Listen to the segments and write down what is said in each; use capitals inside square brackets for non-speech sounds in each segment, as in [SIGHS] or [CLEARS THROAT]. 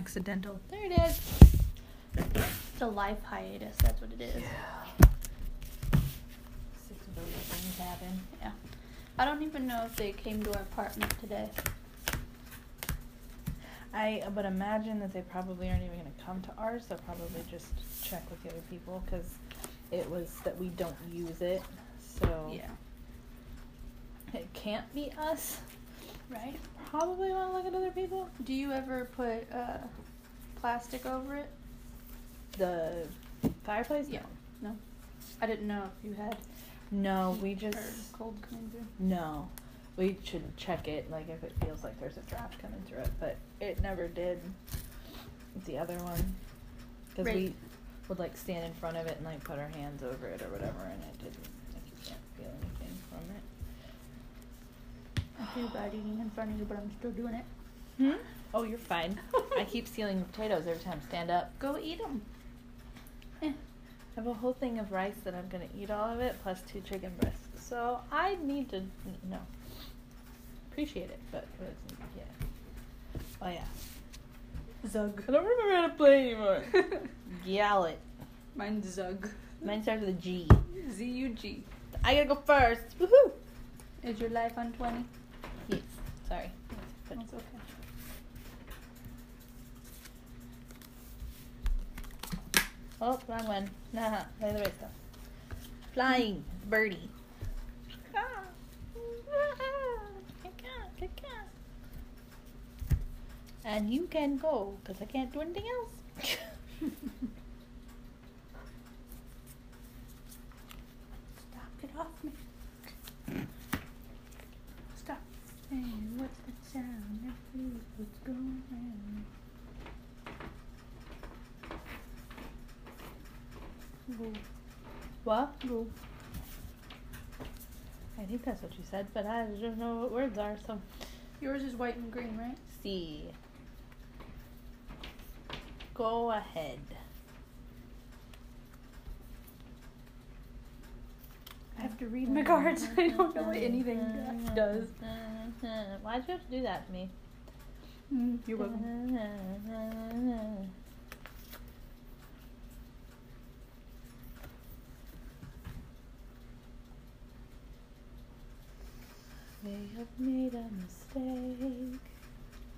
accidental. There it is. It's a life hiatus. That's what it is. Six of those things happen. Yeah. I don't even know if they came to our apartment today. I would imagine that they probably aren't even going to come to ours. They'll probably just check with the other people because it was that we don't use it. So Yeah. it can't be us. Right. Probably want to look at other people. Do you ever put uh, plastic over it? The fireplace? Yeah. No. I didn't know if you had No, we just cold coming through. no. We should check it, like if it feels like there's a draft coming through it, but it never did. The other one, because Right. we would like stand in front of it and like put our hands over it or whatever, and it didn't. Like you can't feel anything. I feel bad eating in front of you, but I'm still doing it. Hmm? [LAUGHS] Oh, you're fine. I keep stealing potatoes every time. Stand up. Go eat them. I have a whole thing of rice that I'm gonna eat all of it, plus two chicken breasts. So I need to no appreciate it, but yeah. Oh yeah. Zug. I don't remember how to play anymore. [LAUGHS] Gallot. Mine's Zug. Mine starts with a G. Z U G. I gotta go first. Woohoo! Is your life on 20? Yes. Sorry. But That's okay. oh, wrong one. Nah, play the right stuff. Flying birdie. And you can go, because I can't do anything else. [LAUGHS] Stop, get off me. Hey, what's that sound? What's going on. Go, what? go. I think that's what you said, but I don't know what words are, so. Yours is white and green, right? See. Go ahead. I have to read my cards. [LAUGHS] [LAUGHS] I don't know what anything does. [LAUGHS] Why'd you have to do that to me? Mm, you're welcome. May have made a mistake.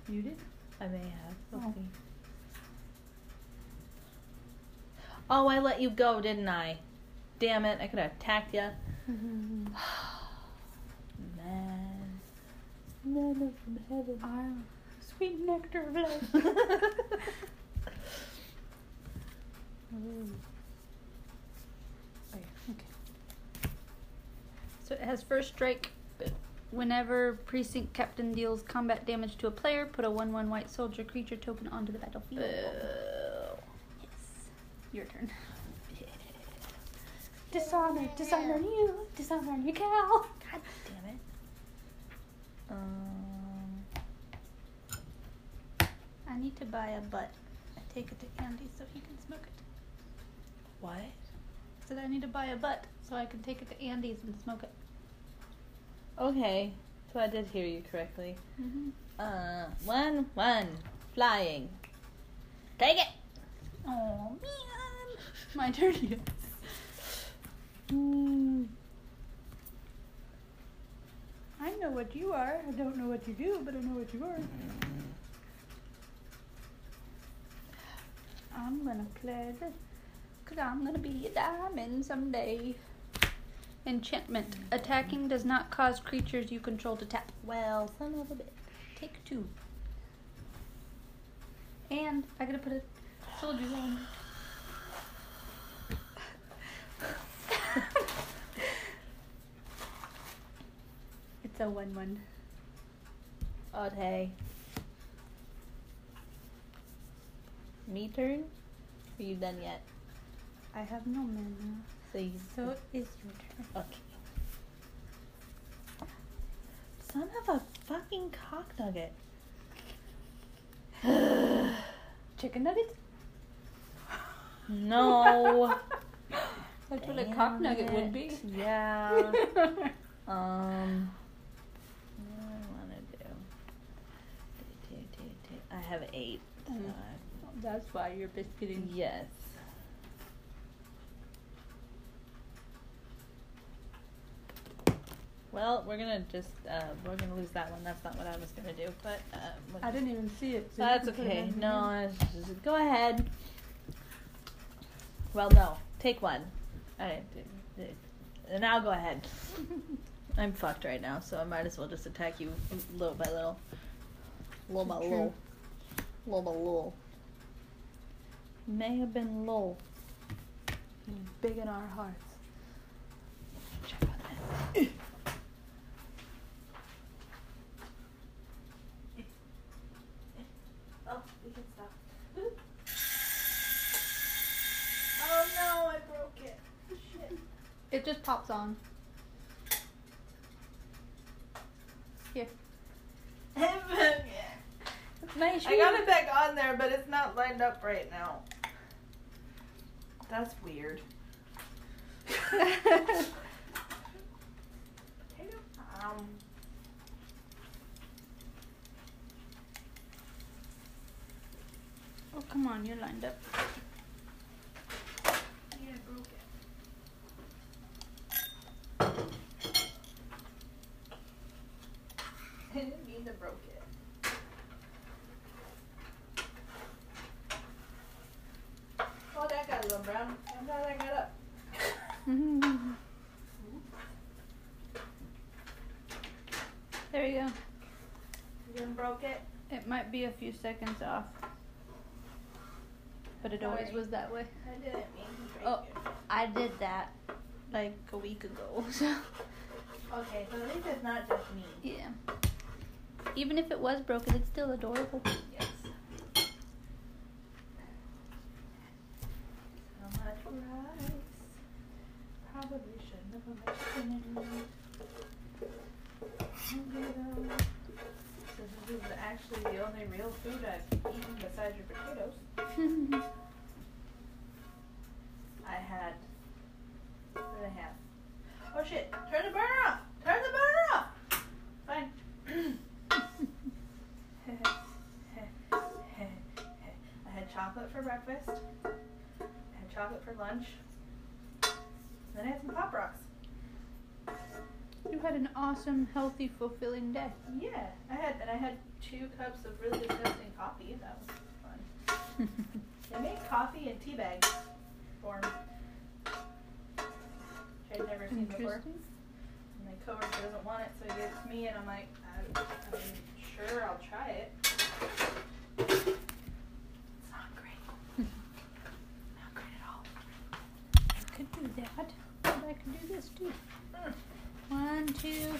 You did? I may have. We'll Oh. Oh, I let you go, didn't I? Damn it! I could have attacked you. [SIGHS] Man, manna from heaven. I'm sweet nectar of life. [LAUGHS] Ooh. Okay. So it has first strike. Whenever precinct captain deals combat damage to a player, put a 1 1 white soldier creature token onto the battlefield. Yes. Your turn. Dishonor, dishonor you, dishonor you, Cal. God damn it. Um, I need to buy a butt. I take it to Andy so he can smoke it. what? Said I need to buy a butt so I can take it to Andy's and smoke it. Okay, so I did hear you correctly. Mm-hmm. Uh, one, one, flying. Take it. Oh man, my turn. Yes. Mm. I know you are. I don't know what you do, but I know what you are. I'm gonna play this, cause I'm gonna be a diamond someday. Enchantment. Attacking does not cause creatures you control to tap. Well, son of a bit. Take two. And I gotta put a soldier on. It's a one-one. Okay. Me turn? Are you done yet? I have no mana, So you. so it is your turn. Okay. Son of a fucking cock nugget. [SIGHS] Chicken nuggets? No. [LAUGHS] [LAUGHS] That's what a cock Damn nugget would be. Yeah. [LAUGHS] um. What do I want to do? Do, do, do, do. I have eight. Mm. I That's why you're biscuiting. Yes. Well, we're gonna just uh, we're gonna lose that one. That's not what I was gonna do, but um, I didn't even see it. so That's put it okay. No, just, go ahead. Well, no, take one. I, and I'll go ahead. [LAUGHS] I'm fucked right now, so I might as well just attack you little by little, little by little, little by little. May have been low. Big in our hearts. Check on that. [COUGHS] Oh, we can stop. [LAUGHS] Oh no, I broke it. Shit. It just pops on. Here. [LAUGHS] I got it back on there, but it's not lined up right now. That's weird. um, [LAUGHS] Oh, come on, you're lined up. yeah, I broke it. I didn't mean to broke it. Oh, that got a little brown. I'm glad I got up. there you go. You didn't broke it? It might be a few seconds off. But it always Sorry. was that way. I didn't mean to Oh. it. I did that like a week ago. [LAUGHS] So Okay, so at least it's not just me. yeah. Even if it was broken, it's still adorable. Breakfast. I had chocolate for lunch. Then I had some Pop Rocks. you had an awesome, healthy, fulfilling day. Yeah, I had, and I had two cups of really disgusting coffee. That was fun. [LAUGHS] They make coffee in tea bag form. Which I'd never seen before. And my coworker doesn't want it, so he gave it to me, and I'm like, I, I mean, sure, I'll try it. It's not great. not great at all. I could do that. I do this too. One, two,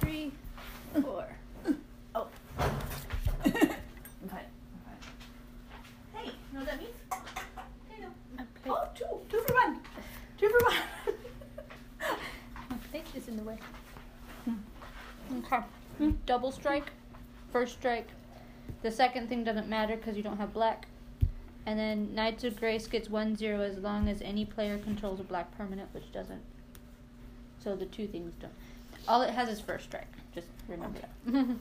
three, four. [LAUGHS] Oh. [LAUGHS] I'm fine. Hey, you know what that means? Hey, no. Oh, two. Two for one. Two for one. [LAUGHS] my plate is in the way. Hmm. Okay. Hmm. Double strike. First strike. The second thing doesn't matter because you don't have black. And then Knights of Grace gets 1 0 as long as any player controls a black permanent, which doesn't. So the two things don't. All it has is first strike. Just remember that. [LAUGHS]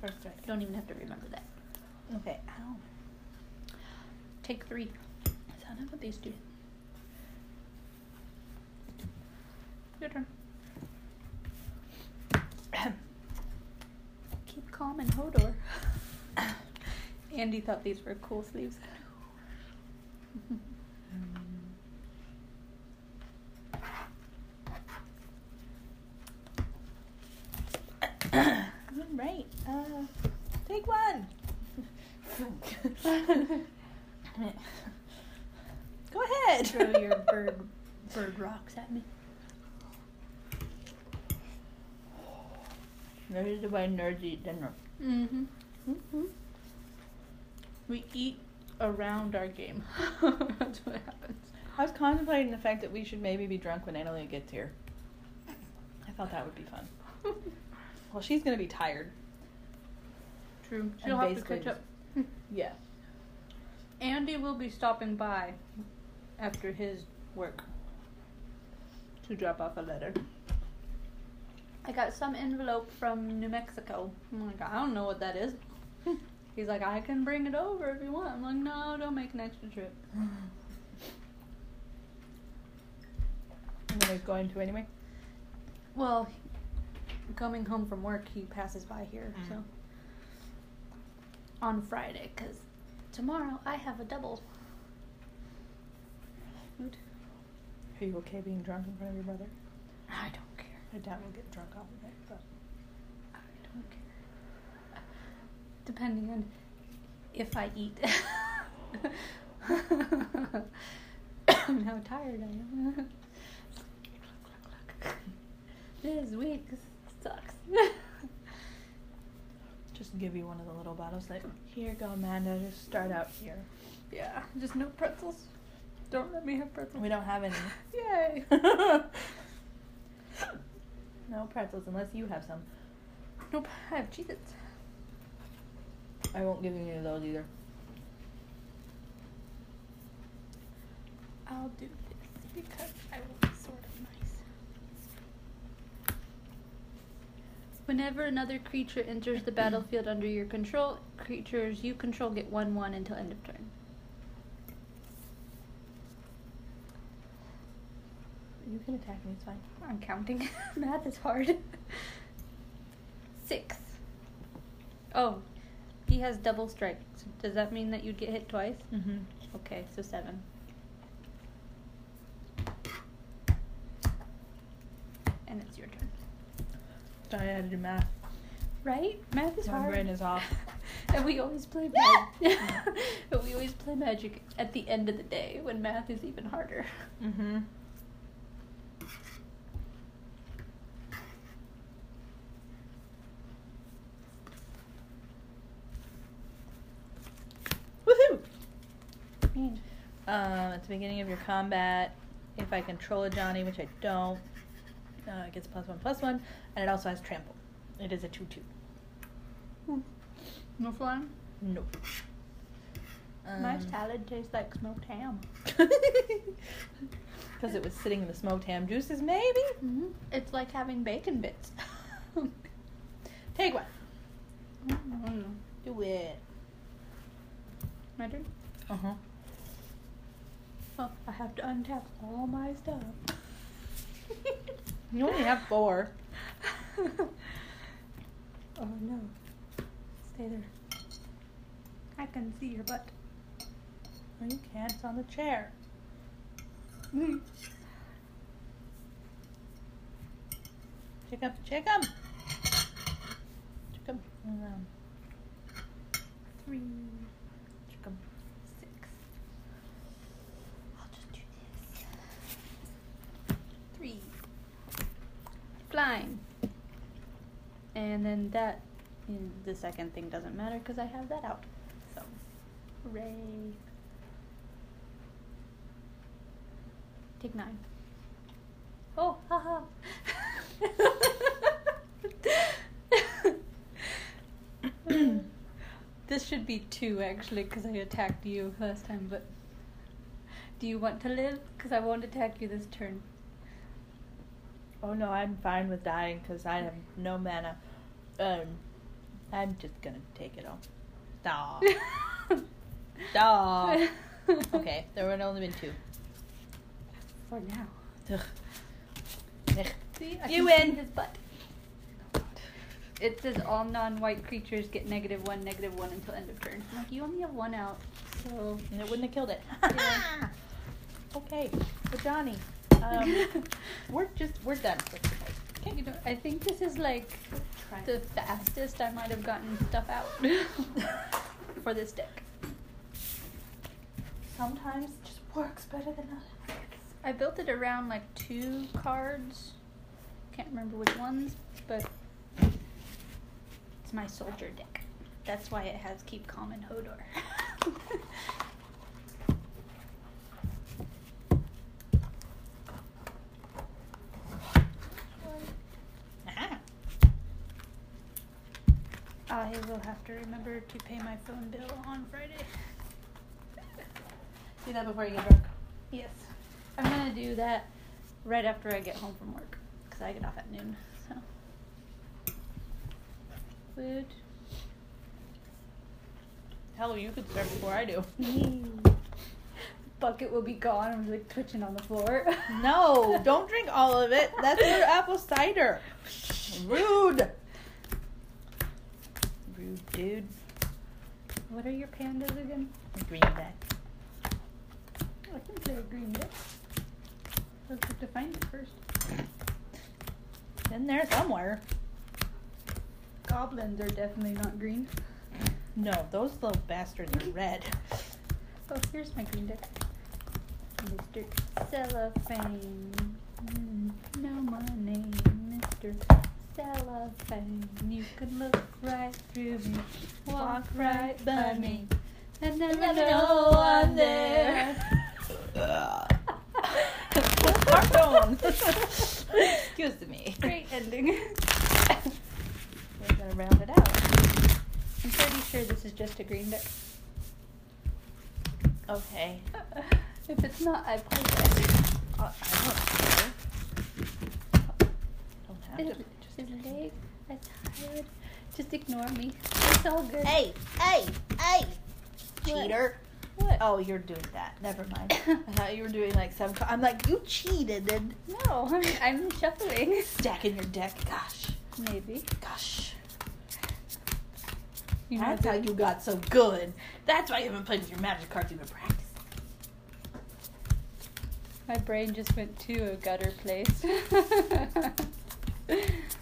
First strike. don't even have to remember that. Okay. Ow. Take three. So how about these two? Your turn. Keep calm and Hodor. [COUGHS] Andy thought these were cool sleeves. [COUGHS] All right. Uh, take one. [LAUGHS] Go ahead. Throw your bird bird rocks at me. This is why nerds eat dinner. Mm-hmm. Mm-hmm. We eat around our game. [LAUGHS] That's what happens. I was contemplating the fact that we should maybe be drunk when Annalie gets here. I thought that would be fun. [LAUGHS] Well, she's gonna be tired. True. She'll have to catch up. Yeah. Andy will be stopping by after his work to drop off a letter. I got some envelope from New Mexico. I'm like, I don't know what that is. [LAUGHS] He's like, I can bring it over if you want. I'm like, no, don't make an extra trip. [LAUGHS] And then he's going to anyway. Well, coming home from work, he passes by here, Mm. so on Friday, because tomorrow I have a double. Food. Are you okay being drunk in front of your brother? I don't care. My dad will get drunk off of it, but I don't care. Depending on if I eat. and [LAUGHS] how tired I am. this week sucks. just give you one of the little bottles. Like, here go, Amanda. Just start out here. yeah, just no pretzels. Don't let me have pretzels. We don't have any. [LAUGHS] Yay. [LAUGHS] no pretzels unless you have some. Nope, I have Cheez-Its. I won't give you any of those either. I'll do this because I will be sort of nice. Whenever another creature enters the battlefield under your control, creatures you control get 1 1 until end of turn. You can attack me. It's fine. I'm counting. [LAUGHS] Math is hard. [LAUGHS] Six. Oh, he has double strike. So does that mean that you'd get hit twice? Mm-hmm. Okay, so seven. And it's your turn. Sorry, I had to do math. Right? Math is My hard. brain is off. [LAUGHS] and we always play [LAUGHS] magic. but [LAUGHS] we always play magic at the end of the day when math is even harder. Mm-hmm. Woohoo! Um, at the beginning of your combat, if I control a Johnny, which I don't, uh, it gets plus one, plus one, and it also has trample. It is a two-two. No flying? Nope. My Um, salad tastes like smoked ham. [LAUGHS] Because it was sitting in the smoked ham juices, maybe? hmm It's like having bacon bits. [LAUGHS] Take one. Mm. Do it. My turn? Uh huh. Oh, I have to untap all my stuff. You only have four. [LAUGHS] oh no. Stay there. I can see your butt. No, you can't. It's on the chair. [LAUGHS] Mm. Check up. Check up. Check up. Um, Three, check up. six. I'll just do this. Three. Flying. And then that, in the second thing doesn't matter because I have that out. So, hooray. Take nine. Oh, haha. [LAUGHS] this should be two actually because I attacked you last time, but do you want to live? Because I won't attack you this turn. Oh no, I'm fine with dying because I have no mana. Um, I'm just gonna take it all. Stop. [LAUGHS] Stop. [LAUGHS] okay, there would only been two. For now. Ugh. Ugh. See, You win. his butt. It says all non-white creatures get negative one, negative one until end of turn. I'm like, you only have one out, so And it wouldn't have killed it. Yeah. [LAUGHS] okay, but Johnny, um, we're just we're done for. You know, I think this is like Try. the fastest I might have gotten stuff out [LAUGHS] for this deck. Sometimes it just works better than others. I built it around like two cards. Can't remember which ones, but it's my soldier deck. That's why it has keep calm and Hodor. [LAUGHS] Ah. I will have to remember to pay my phone bill on Friday. Do that before you get drunk. Yes. I'm gonna do that right after I get home from work because I get off at noon. So. Wood. Hell, you could start before I do. [LAUGHS] Bucket will be gone. I'm like twitching on the floor. No, don't drink all of it. That's your [LAUGHS] apple cider. Rude. Dude. What are your pandas again? Greenback. I think they're green bit. Let's have to find it first. In there somewhere. Goblins are definitely not green. No, those little bastards are red. Oh, here's my green deck. Mr. Cellophane. Mm, know my name, Mr. Cellophane. You can look right through me, walk right by me, and never know I'm there. Smartphone. Excuse me. [LAUGHS] Great ending. [LAUGHS] We're gonna round it out. I'm pretty sure this is just a green deck. Okay. [LAUGHS] If it's not, I apologize. Uh, I don't care. Don't have His, to. His leg are tired. Just ignore me. It's all good. Hey, hey, hey, What? cheater. What? Oh, you're doing that. Never mind. [COUGHS] I thought you were doing like some. co- I'm like, you cheated and No, I'm, I'm shuffling. stacking your deck. Gosh, Maybe. gosh. You know, That's how you got so good. That's why you haven't played with your magic cards. You've been practicing. my brain just went to a gutter place. [LAUGHS]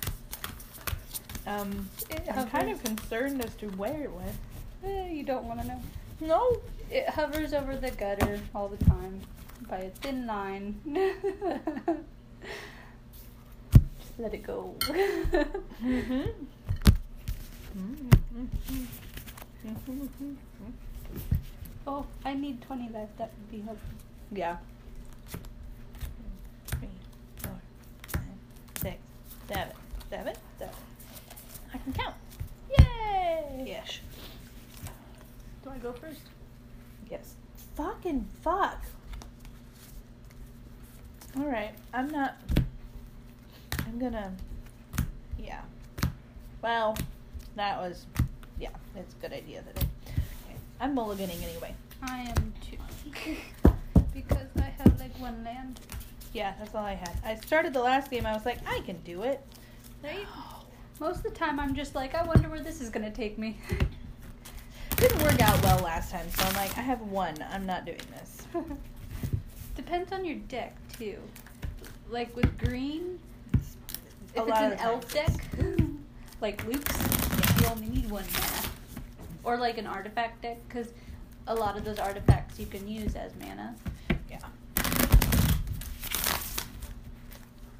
Um, It I'm kind of concerned as to where it went. Eh, you don't want to know. No. It hovers over the gutter all the time by a thin line. Just [LAUGHS] let it go. Mm-hmm. [LAUGHS] oh, I need 20 life. That would be helpful. Yeah. Three, four, five, six, seven, seven, seven. I can count. Yay! Yes. Do I go first? Yes. Fucking fuck. All right. I'm not. I'm gonna. Yeah. Well, that was. Yeah, it's a good idea that. Okay. I'm mulliganing anyway. I am too. [LAUGHS] because I have like one land. Yeah, that's all I had. I started the last game. I was like, I can do it. Right? [GASPS] [GASPS] Most of the time, I'm just like, I wonder where this is gonna take me. [LAUGHS] Didn't work out well last time, so I'm like, I have one. I'm not doing this. [LAUGHS] Depends on your deck too. Like with green, if it's an elf deck, [GASPS] like Luke's, you only need one mana. Or like an artifact deck, because a lot of those artifacts you can use as mana. Yeah.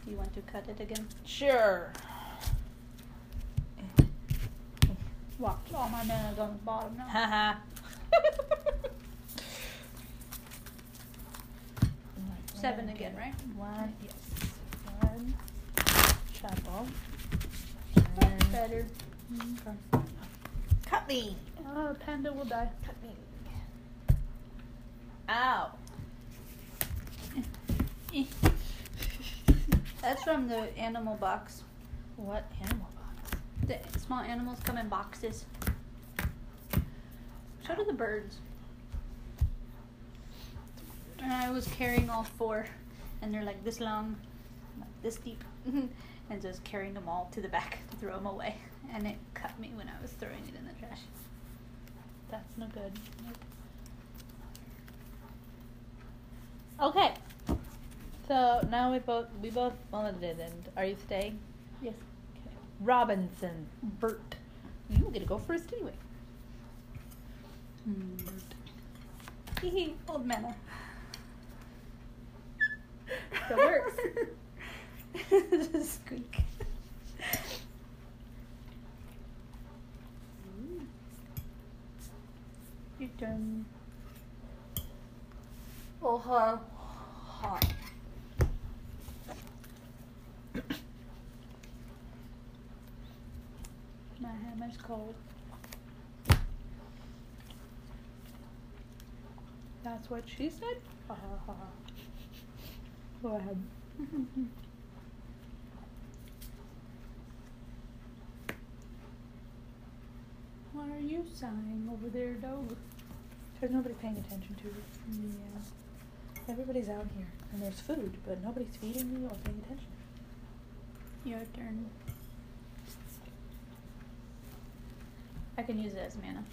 Do you want to cut it again? Sure. Watch, all my mana's on the bottom now. Haha. [LAUGHS] Seven again, right? One, yes. One shuffle. That's better. Mm. cut me. Oh, panda will die. Cut me. Ow. [LAUGHS] That's from the animal box. What animal box? The small animals come in boxes. So do the birds. And I was carrying all four, and they're like this long, like this deep, [LAUGHS] and just carrying them all to the back to throw them away. And it cut me when I was throwing it in the trash. That's no good. Okay. So now we both we both mulliganed. And are you staying? Yes. Okay. Robinson, Bert. You will get to go first anyway. Hmm. Hee old mana. That works. [LAUGHS] Squeak. Your turn. Oh, hot. hot. My hammer's cold. That's what she said. Ha ha ha. Go ahead. [LAUGHS] What are you you sighing over there, dog? There's nobody paying attention to it. Yeah. Everybody's out here, and there's food, but nobody's feeding me or paying attention. Your turn. I can use it as mana.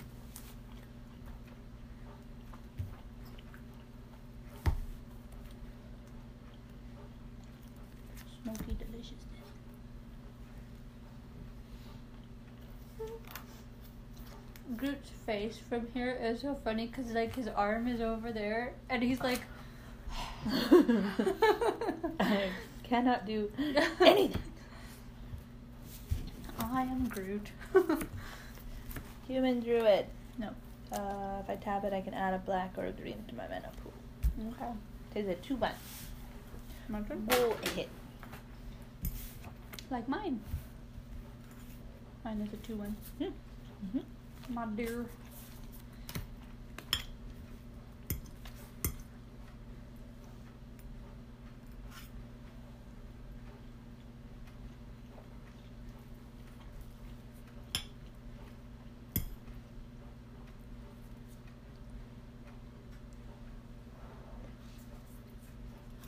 Smoky deliciousness. Groot's face from here is so funny because like his arm is over there and he's like I [SIGHS] [LAUGHS] cannot do [LAUGHS] anything. I am Groot. [LAUGHS] Human druid. no. Uh, if I tap it, I can add a black or a green to my mana pool. Okay. Is it two one. My turn. Go ahead. Like mine. Mine is a 2 1. Hmm. hmm My dear.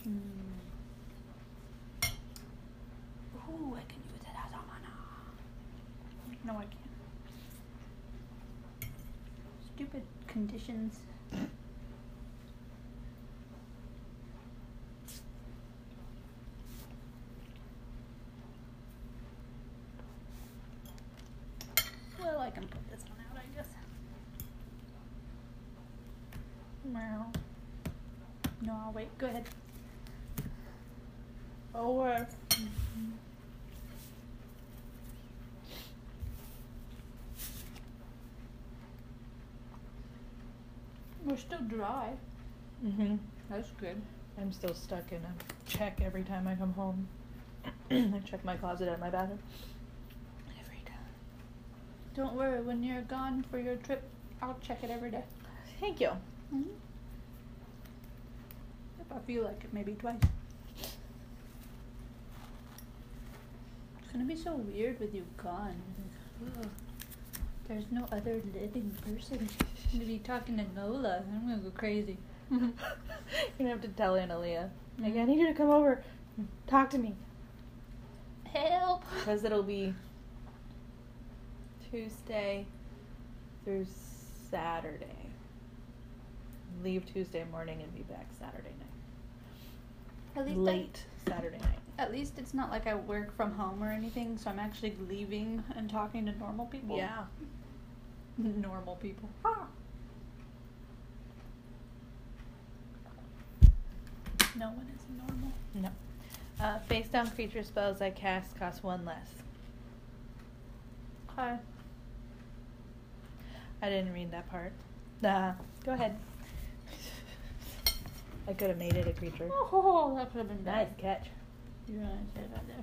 Hmm. Ooh, I can use it as a mana. No, I can't. Stupid conditions. Well, I can put this one out, I guess. Meow. No, I'll wait. Go ahead. Over. Mm-hmm. We're still dry. hmm That's good. I'm still stuck in a check every time I come home. [CLEARS THROAT] I check my closet and my bathroom. Every time. Don't worry, when you're gone for your trip, I'll check it every day. Thank you. Mm-hmm. If I feel like it, maybe twice. It's gonna be so weird with you gone. Ugh. There's no other living person. I'm gonna be talking to Nola. I'm gonna go crazy. [LAUGHS] You're gonna have to tell Analia. Like, I Mhm. need you to come over. Talk to me. Help! Because it'll be Tuesday through Saturday. Leave Tuesday morning and be back Saturday night. At least Late Saturday night. At least it's not like I work from home or anything, so I'm actually leaving and talking to normal people. Yeah. [LAUGHS] Normal people. Ah. No one is normal. No. Uh, face down creature spells I cast cost one less. Okay. I didn't read that part. Nah. Go ahead. [LAUGHS] I could have made it a creature. Oh, [LAUGHS] that could have been Nice bad. catch. You know, I said that there.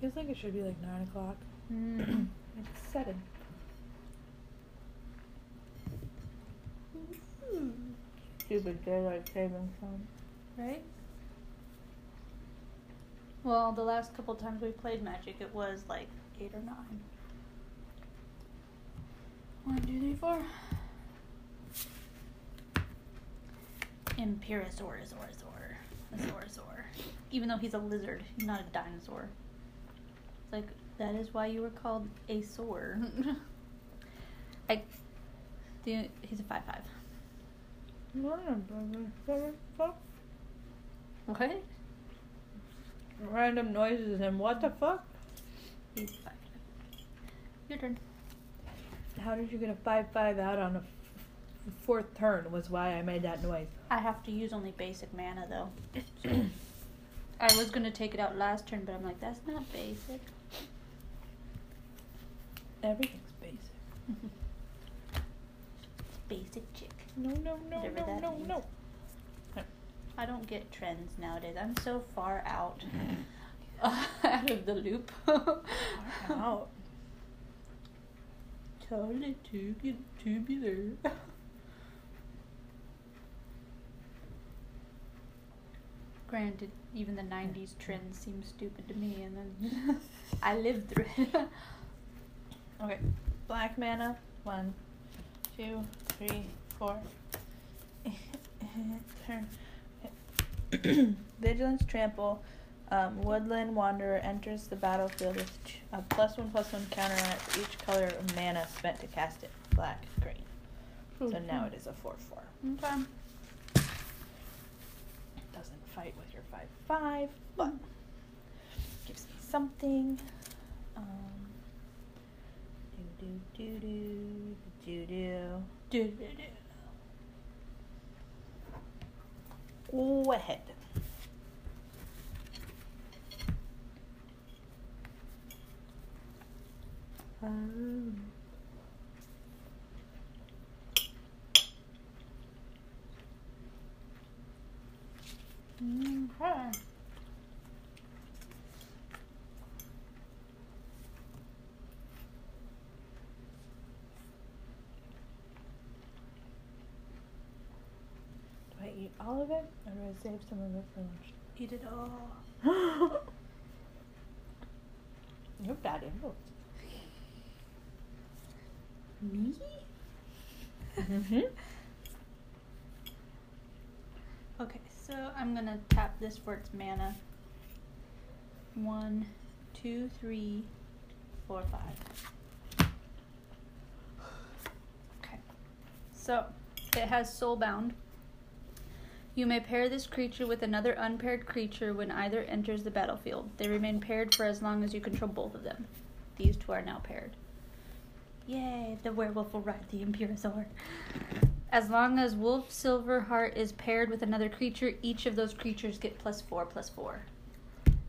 Feels like it should be like nine o'clock. Mm. [CLEARS THROAT] it's seven. Stupid daylight savings time. Right? Well, the last couple times we played Magic, it was like eight or nine. One, two, three, four. Imperiosaur. Even though he's a lizard, he's not a dinosaur. It's like that is why you were called a sore. [LAUGHS] I. The, he's a five five. What? Random noises and what the fuck? He's a five five. Your turn. How did you get a five five out on a f- f- fourth turn? Was why I made that noise. I have to use only basic mana though. So [COUGHS] I was gonna take it out last turn, but I'm like, that's not basic. Everything's basic. [LAUGHS] Basic chick. No, no, no, Whatever no, no, means. no. I don't get trends nowadays. I'm so far out mm. [LAUGHS] out of the loop. [LAUGHS] out. Totally tubular. [LAUGHS] tubular. Granted, even the 90s trend seems stupid to me, and then I lived through it. Okay. Black mana. One, two, three, four. Turn. [COUGHS] Vigilance Trample. Um, Woodland Wanderer enters the battlefield with ch- a plus one plus one counter on it for each color of mana spent to cast it. Black, green. So now it is a four four. Okay. Doesn't fight with your five five, but gives me something. Um, do do do do do do do do. Go go ahead. Um. Mm, okay. Eat all of it, or do I save some of it for lunch? Eat it all. [GASPS] You're bad influence. Me? Mm-hmm. [LAUGHS] Okay, so I'm gonna tap this for its mana. One, two, three, four, five. Okay. So it has soulbound. You may pair this creature with another unpaired creature when either enters the battlefield. They remain paired for as long as you control both of them. These two are now paired. Yay, the werewolf will ride the Imperator. As long as Wolfir Silverheart is paired with another creature, each of those creatures get plus four plus four.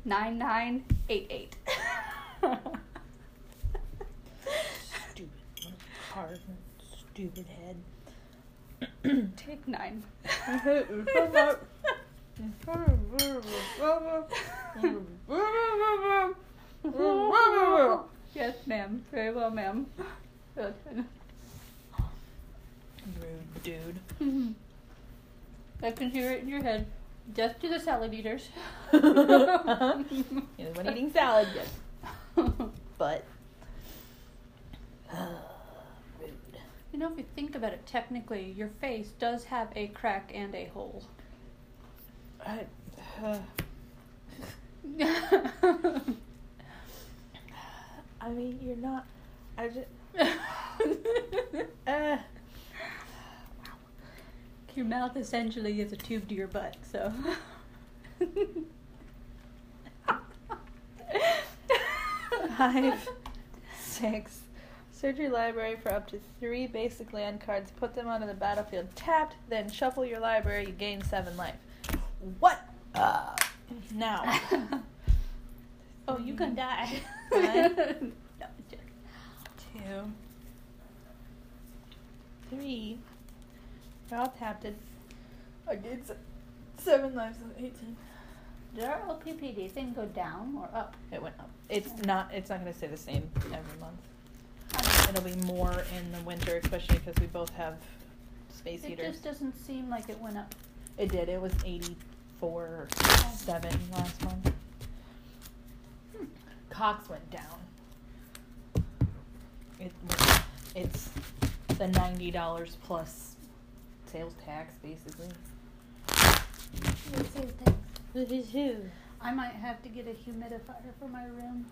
Nine nine eight eight. Stupid hard, stupid head. Take nine. I hate you so much. yes, ma'am. Very well, ma'am. Rude dude. I can hear it in your head. Just to the salad eaters. [LAUGHS] uh-huh. You're the one eating salad, yes. [LAUGHS] But. rude. You know, if you think about it, technically, your face does have a crack and a hole. I, uh, I mean, you're not. I just. [LAUGHS] Uh, Your mouth essentially is a tube to your butt, so. [LAUGHS] Five, six. Search your library for up to three basic land cards. Put them onto the battlefield tapped. Then shuffle your library. You gain seven life. What? Uh, now. [LAUGHS] oh, you can die. One. [LAUGHS] Two. Three. They're all tapped. I gained seven lives of eighteen. Did our OPPD thing go down or up? It went up. It's not. It's not going to stay the same every month. I It'll be more in the winter, especially because we both have space heaters. It heaters. just doesn't seem like it went up. It did. It was 84 or 7 last month. Hmm. Cox went down. It, it's the $90 plus sales tax, basically. I might have to get a humidifier for my room.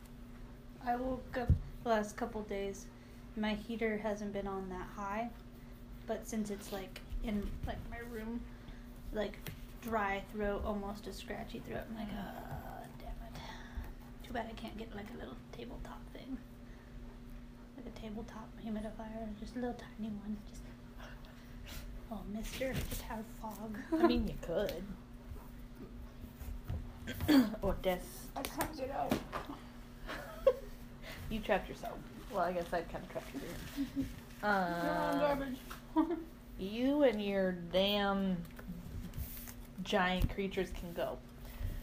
I woke up the last couple days. My heater hasn't been on that high, but since it's like in like my room, like dry throat, almost a scratchy throat. I'm like, uh, damn it. Too bad I can't get like a little tabletop thing, like a tabletop humidifier, just a little tiny one. Just oh, Mister, just have fog. I mean, you could. [COUGHS] or des. I can't get out. [LAUGHS] you trapped yourself. Well, I guess I'd kind of cut you. [LAUGHS] Uh, [LAUGHS] you and your damn giant creatures can go.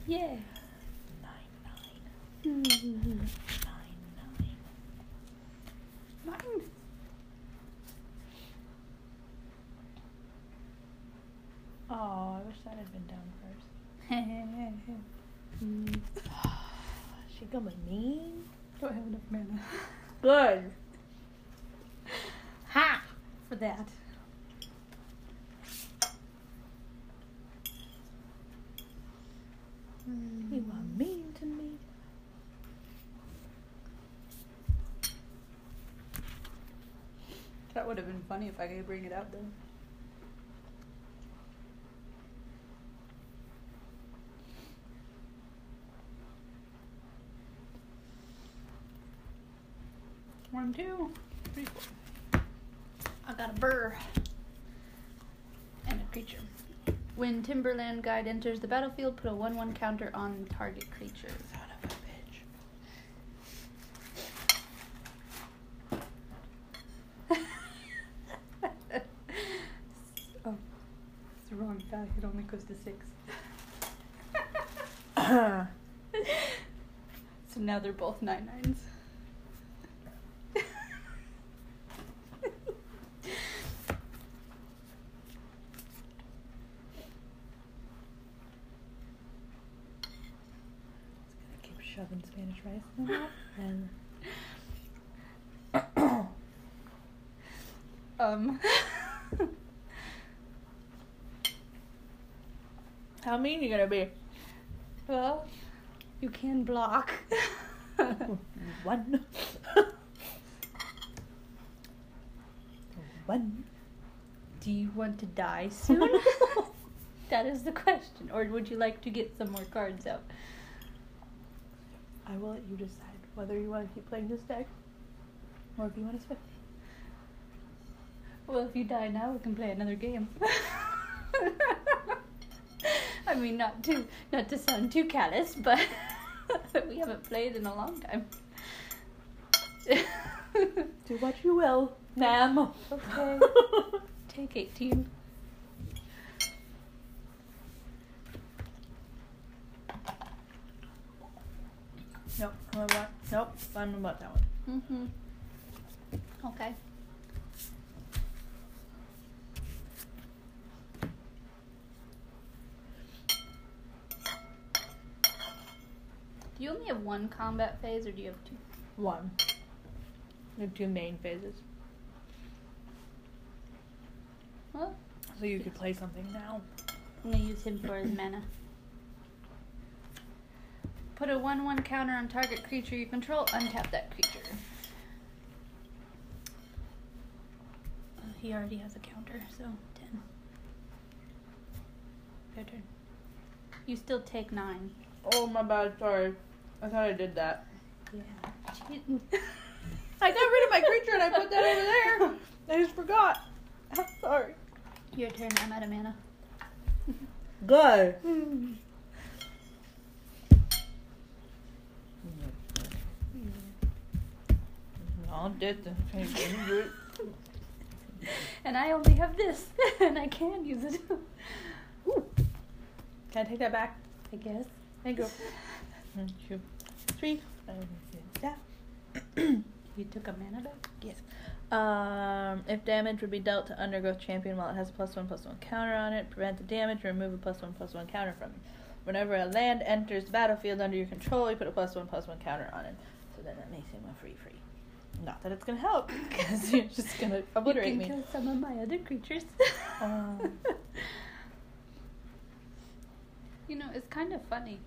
Yeah. Nine, nine. Mm-hmm. Nine, Oh, I wish that had been done first. [LAUGHS] Mm. [SIGHS] she gonna mean? Don't have enough mana. Good. Ha! for that. Hmm. You are mean to me. That would have been funny if I could bring it out though. One, two, three, four. I got a burr and a creature. When Timberland Guide enters the battlefield, put a 1 1 counter on target creature. Son of a bitch. [LAUGHS] oh, it's the wrong die. It only goes to six. [LAUGHS] [LAUGHS] so now they're both nine nines. Just gonna keep shoving Spanish rice in my mouth and [COUGHS] um. [LAUGHS] how mean you gonna be? well, you can block. [LAUGHS] One. One. Do you want to die soon? [LAUGHS] that is the question. Or would you like to get some more cards out? I will let you decide whether you want to keep playing this deck or if you want to switch. Well, if you die now, we can play another game. [LAUGHS] I mean, not to not to sound too callous, but [LAUGHS] we haven't played in a long time. [LAUGHS] Do what you will, ma'am. Okay. Take 18. What? Nope, I don't know about that one. Mm-hmm. Okay. Do you only have one combat phase, or do you have two? One. The two main phases. Huh? So you could play something now. I'm gonna use him for his mana. Put a 1 1 counter on target creature you control, untap that creature. Uh, he already has a counter, so 10. Your turn. You still take 9. Oh my bad. Sorry. I thought I did that. Yeah. [LAUGHS] I got rid of my creature and I put that over there. I just forgot. [LAUGHS] Sorry. Your turn, I'm out of mana. Good. [LAUGHS] No, did the [LAUGHS] and I only have this, [LAUGHS] and I can use it. [LAUGHS] Ooh. Can I take that back? I guess. Thank you. One, two, three. Yeah. [CLEARS THROAT] You took a mana back? Yes. Um, if damage would be dealt to Undergrowth Champion while it has a plus one plus one counter on it, prevent the damage, remove a plus one plus one counter from it. Whenever a land enters the battlefield under your control, you put a plus one plus one counter on it. So then that makes him a free free. Not that it's gonna help, [LAUGHS] because you're just gonna obliterate you me. can kill some of my other creatures. [LAUGHS] Um. you know, it's kind of funny.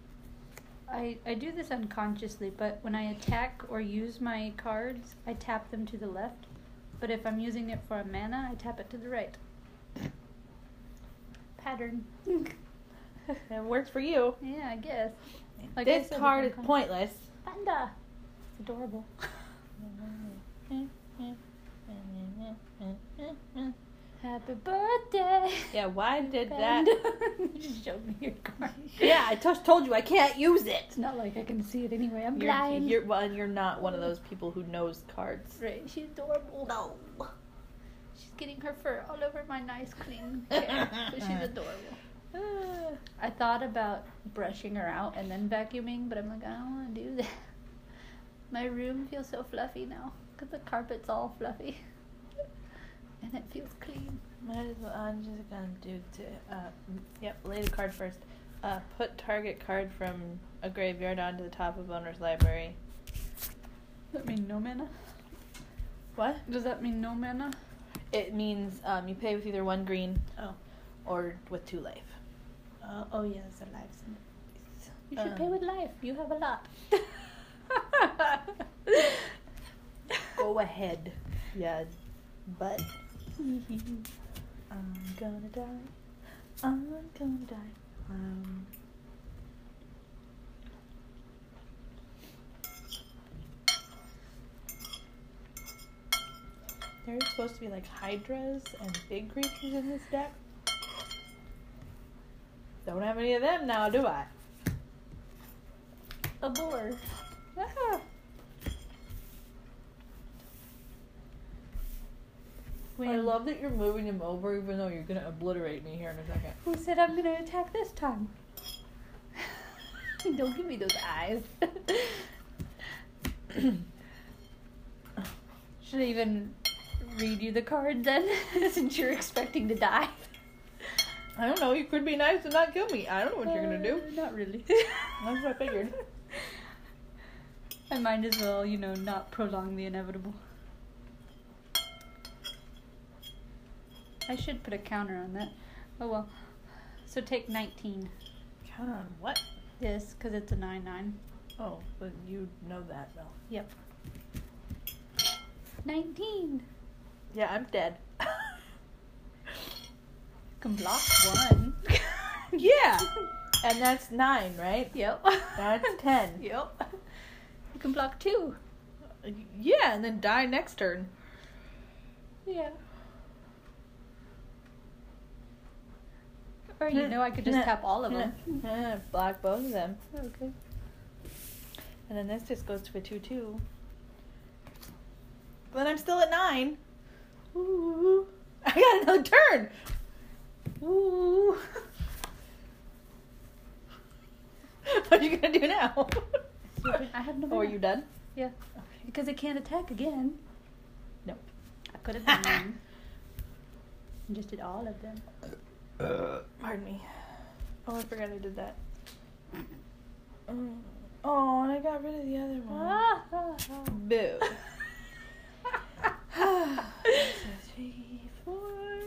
I, I do this unconsciously, but when I attack or use my cards, I tap them to the left. But if I'm using it for a mana, I tap it to the right. Pattern. [LAUGHS] It works for you. yeah, I guess. Like I this said, card is pointless. Panda. It's adorable. Happy birthday. Yeah, why did that? [LAUGHS] you just showed me your card. [LAUGHS] Yeah, I just told you I can't use it. It's not like I can see it anyway. I'm You're, blind. you're well, and you're not one of those people who knows cards. Right, she's adorable. No. She's getting her fur all over my nice clean [LAUGHS] chair. but she's adorable. [SIGHS] I thought about brushing her out and then vacuuming, but I'm like, I don't want to do that. My room feels so fluffy now because the carpet's all fluffy. [LAUGHS] and it feels clean. Might as well, I'm just gonna do to uh, yep, lay the card first. Uh, put target card from a graveyard onto the top of owner's library. Does that mean no mana? What? Does that mean no mana? It means um, you pay with either one green Oh. or with two life. Uh, oh yeah, it's a life You should pay Um, with life. You have a lot. [LAUGHS] Go ahead. Yeah, but I'm gonna die. I'm gonna die. Um, there's supposed to be like hydras and big creatures in this deck. Don't have any of them now, do I? a boar. Ah. I When- love that you're moving him over, even though you're gonna obliterate me here in a second. Who said I'm gonna attack this time? [LAUGHS] Don't give me those eyes. [COUGHS] Should I even read you the card then, [LAUGHS] since you're expecting to die? I don't know. You could be nice and not kill me. I don't know what you're gonna do. Uh, Not really. That's what I figured. [LAUGHS] I might as well, you know, not prolong the inevitable. I should put a counter on that. Oh well. So take 19. Count on what? This, because it's a 9 9. Oh, but you know that though. Yep. 19. Yeah, I'm dead. you [LAUGHS] Can block one. [LAUGHS] yeah, and that's nine, right? Yep. That's ten. [LAUGHS] Yep. You can block two. Yeah, and then die next turn. Yeah. Or you know, I could just tap all of them. [LAUGHS] Yeah, block both of them. Okay. And then this just goes to a 2 2. But I'm still at 9. Ooh. I got another turn. Ooh. [LAUGHS] what are you going to do now? [LAUGHS] I have no. Oh, are you done? Yeah. Because it can't attack again. No. I could have done. And [LAUGHS] just did all of them. Pardon me. Oh, I forgot I did that. Mm. Oh, and I got rid of the other one. Ah, ah, ah. Boo. [LAUGHS] [LAUGHS] Three, four.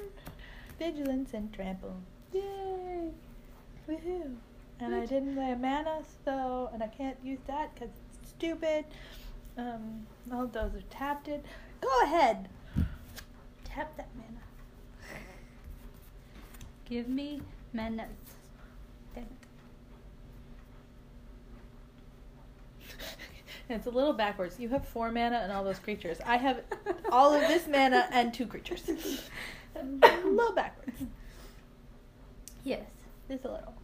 Vigilance and trample. Yay! Woohoo. And I didn't a mana, so, and I can't use that because it's stupid. Um, all those are tapped. It. Go ahead. Tap that mana. Give me mana. Damn it. [LAUGHS] it's a little backwards. You have four mana and all those creatures. I have [LAUGHS] all of this mana and two creatures. [LAUGHS] a little backwards. Yes. Just a little.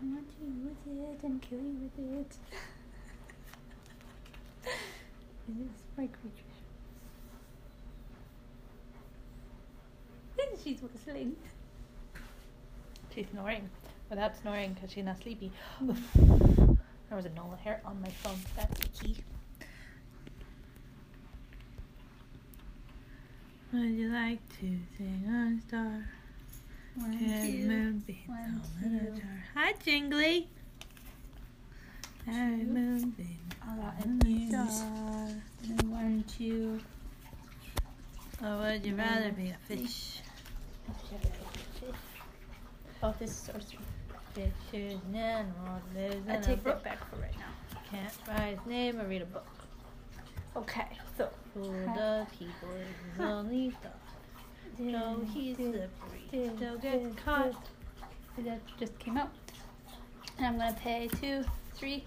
I want to use it and kill you with it. [LAUGHS] it is my creature. She's whistling. She's snoring without snoring because she's not sleepy. Mm. there was a Nola hair on my phone. That's icky. Would you like to sing on star? One, Ten two, moonbeams one, all in a two. Hi, Jingly. Hi, Two. moonbeams All all out in in a use. jar. and one, two. Or would you rather be a fish? Oh, this is sorcery. Fish is an animal lives in I a take that back for right now. Can't write his name or read a book. Okay, so. Fool the people is only thought. No, he's slippery. Still gets caught. That just came out. And I'm gonna pay two, three.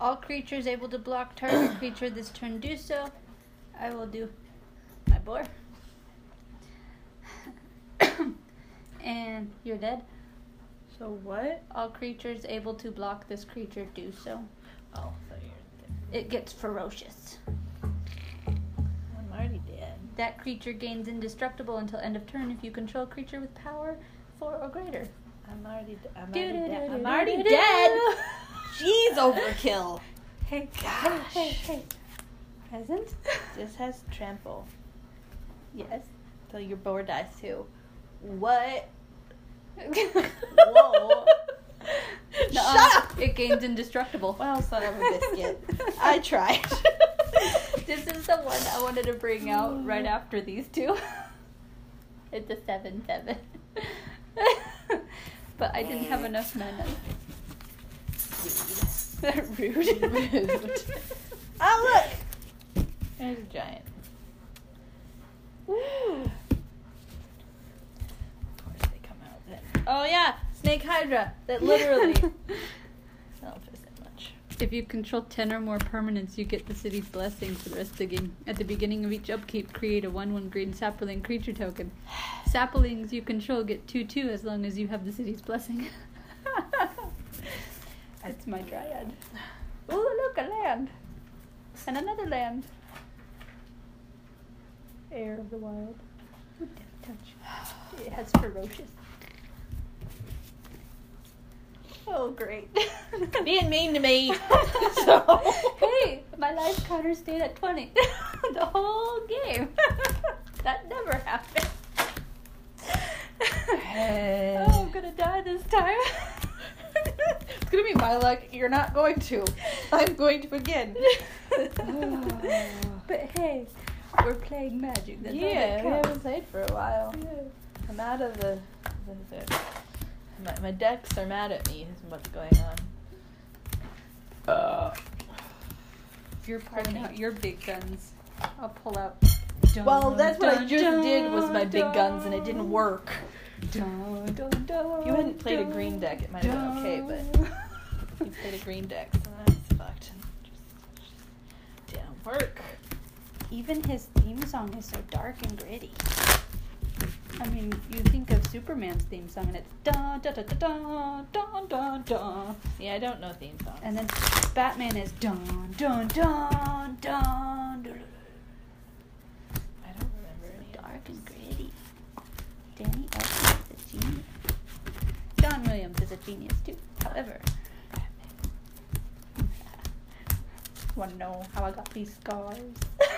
All creatures able to block target [COUGHS] creature this turn do so. I will do my boar. [COUGHS] and you're dead. So what? All creatures able to block this creature do so. Oh, so you're. It gets ferocious. I'm already dead. That creature gains indestructible until end of turn if you control a creature with power four or greater. I'm already. De- I'm already dead. I'm already dead. Jeez, [LAUGHS] overkill. Hey, Gosh. hey, hey, hey. Present? This has trample. yes. So your board dies too. What? [LAUGHS] Whoa. Shut up! It gains indestructible. Well, son of a biscuit. [LAUGHS] I tried. This is the one I wanted to bring out right mm. after these two. [LAUGHS] It's a 7 7. [LAUGHS] but I didn't have enough mana. [LAUGHS] Rude. Rude. Oh, look! There's a giant. Ooh. Of course they come out then. Oh, yeah! Snake Hydra! That literally. I don't fist that much. If you control 10 or more permanents, you get the city's blessing for the rest of the game. At the beginning of each upkeep, create a 1 1 green sapling creature token. Saplings you control get 2 2 as long as you have the city's blessing. [LAUGHS] That's my dryad. Ooh, look, a land! And another land. Heir of the wild. Death touch. It has ferocious. Oh, great. [LAUGHS] Being mean to me. [LAUGHS] so. Hey, my life counter stayed at 20 [LAUGHS] the whole game. that never happened. Hey. Oh, I'm gonna die this time. it's gonna be my luck. You're not going to. I'm going to begin. but hey, we're playing magic. That's yeah, we haven't played for a while. I'm out of the. the, the my, my decks are mad at me. Is what's going on. Uh. If you're pulling out your big guns, I'll pull out. Well, that's what I just dun, did was my big guns, and it didn't work. dun, dun, dun, If you hadn't played a green deck, it might have been okay, but you played a green deck, so that's fucked. Just, just didn't work. Even his theme song is so dark and gritty. I mean, you think of Superman's theme song and it's dun dun dun dun dun dun dun, Yeah, I don't know theme songs. and then Batman is dun dun dun dun. dun. I don't remember any. Dark and gritty. Danny Elfman is a genius. John Williams is a genius too. However, wanna know how I got these scars? [LAUGHS]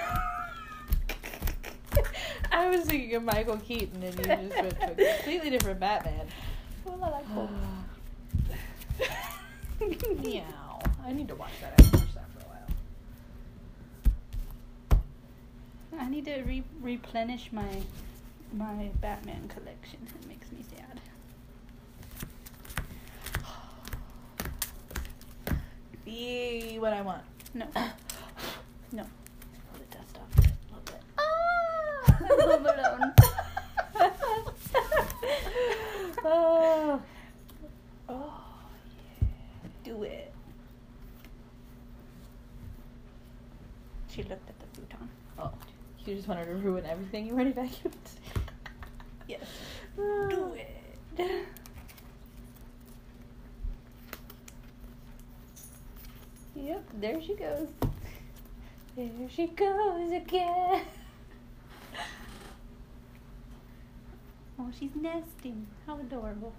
[LAUGHS] I was thinking of Michael Keaton, and you just went to a completely different Batman. Well, I like. [SIGHS] Meow. I need to watch that. I haven't watched that for a while. I need to re- replenish my my Batman collection. It makes me sad. [SIGHS] Be what I want. No, [COUGHS] no. Pull the dust off it a little bit. Ah, Home Alone. oh. Oh, Do it. She looked at the futon. Oh, you just wanted to ruin everything you already vacuumed? Yes. Ah. [SIGHS] Do it. Yep, there she goes. There she goes again. [LAUGHS] Oh, she's nesting. How adorable.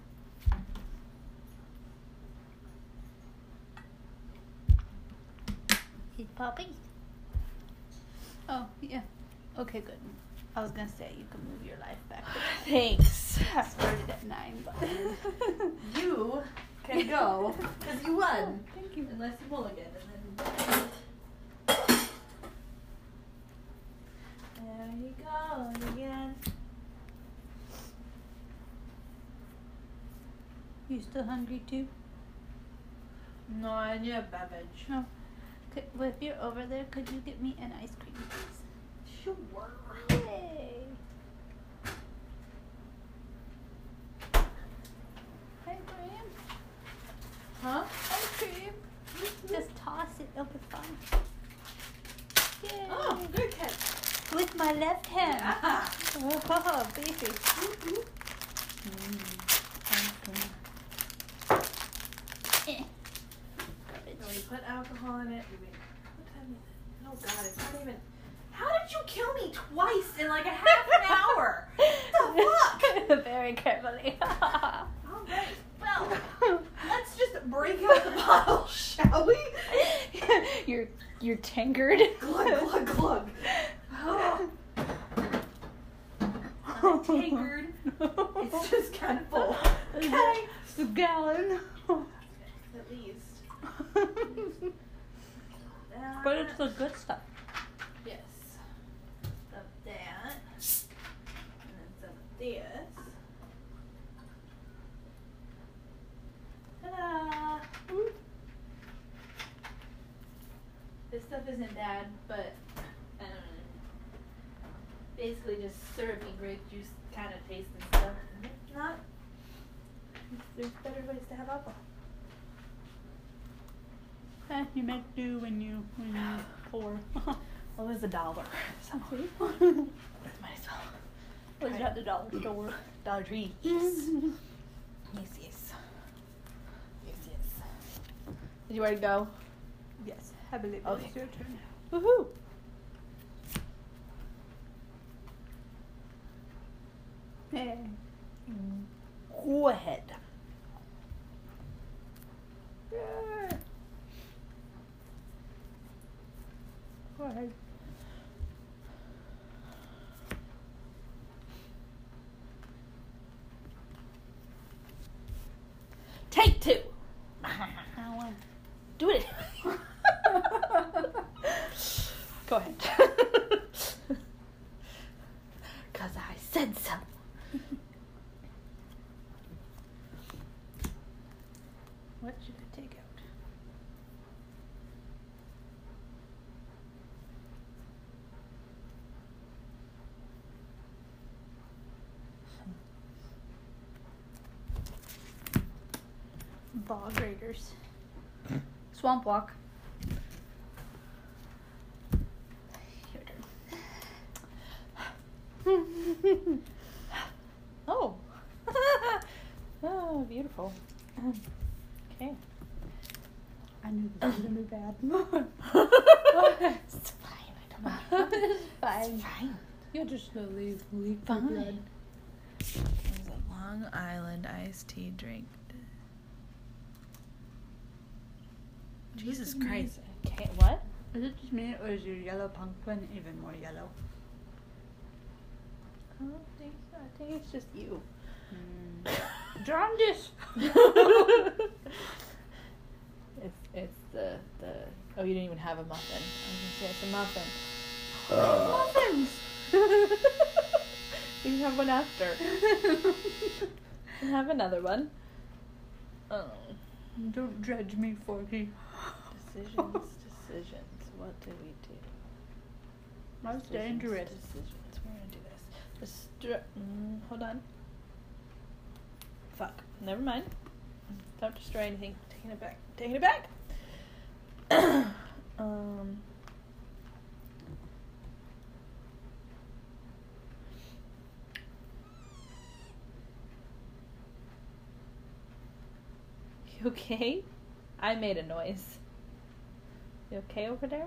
Hey, puppy. Oh, yeah. Okay, good. I was gonna say you can move your life back. [SIGHS] Thanks. I Started at nine, but [LAUGHS] you can go [LAUGHS] because you won. Oh, thank you. Unless you pull again, and then. There you go again. You still hungry too? No, I need a beverage. No. Could, well, if you're over there, could you get me an ice cream, please? Sure. Yay! Hey, Graham. Huh? Ice cream. Just toss it. It'll be fine. Yay! Oh, good catch. With my left hand. Yeah. [LAUGHS] Oh, [LAUGHS] baby. Mm, ice cream. Eh. We put alcohol in it. We wait. What time is it? Oh God, it's not even. How did you kill me twice in like a half an [LAUGHS] hour? What the fuck? [LAUGHS] Very carefully. [LAUGHS] All right. Well, let's just break out the bottle, shall we? you're you're tangered. glug glug glug. Oh. I'm tankard, kind of full. Okay. It's a gallon. At least. [LAUGHS] but it's the good stuff. Yes. Some of that. And then some of this. Ta-da! This stuff isn't bad, but um, basically just syrupy grape juice kind of taste and stuff. Not. There's better ways to have alcohol. Eh, you make do when you when you pour. Well, was a dollar. So [LAUGHS] might as well. Was at the dollar store? Dollar Tree. Yes. yes, yes. Yes, yes. Did you already go? yes, I believe Okay. it's your turn. Woohoo! Hey. Go ahead. Yeah. Go ahead. Take two. [LAUGHS] Do it. Go ahead. [LAUGHS] [LAUGHS] Cause I said so. What should I take out? Bog Raiders. Swamp Walk. Your [LAUGHS] turn. Oh. [LAUGHS] oh, beautiful. Okay. I knew this was gonna be bad. [LAUGHS] it's fine. I don't know. it's fine. It's fine. You're just slowly leak the Fine. blood. It was a Long Island iced tea drink. Jesus This. Christ. Okay, what? Is it just me or is your yellow pumpkin even more yellow? I don't think so. I think it's just you. Hmm. [LAUGHS] Jaundice! [LAUGHS] it's it's the the oh you didn't even have a muffin. I was gonna say it's a muffin. Muffins! [LAUGHS] you can have one after. You can have another one. Oh. Don't judge me, Forky. Decisions, decisions. What do we do? That's Decisions, dangerous. Decisions. We're gonna do this. Destru- mm, hold on. Fuck. Never mind. Don't destroy anything. Taking it back. Taking it back. [COUGHS] um. [LAUGHS] You okay? I made a noise. You okay over there?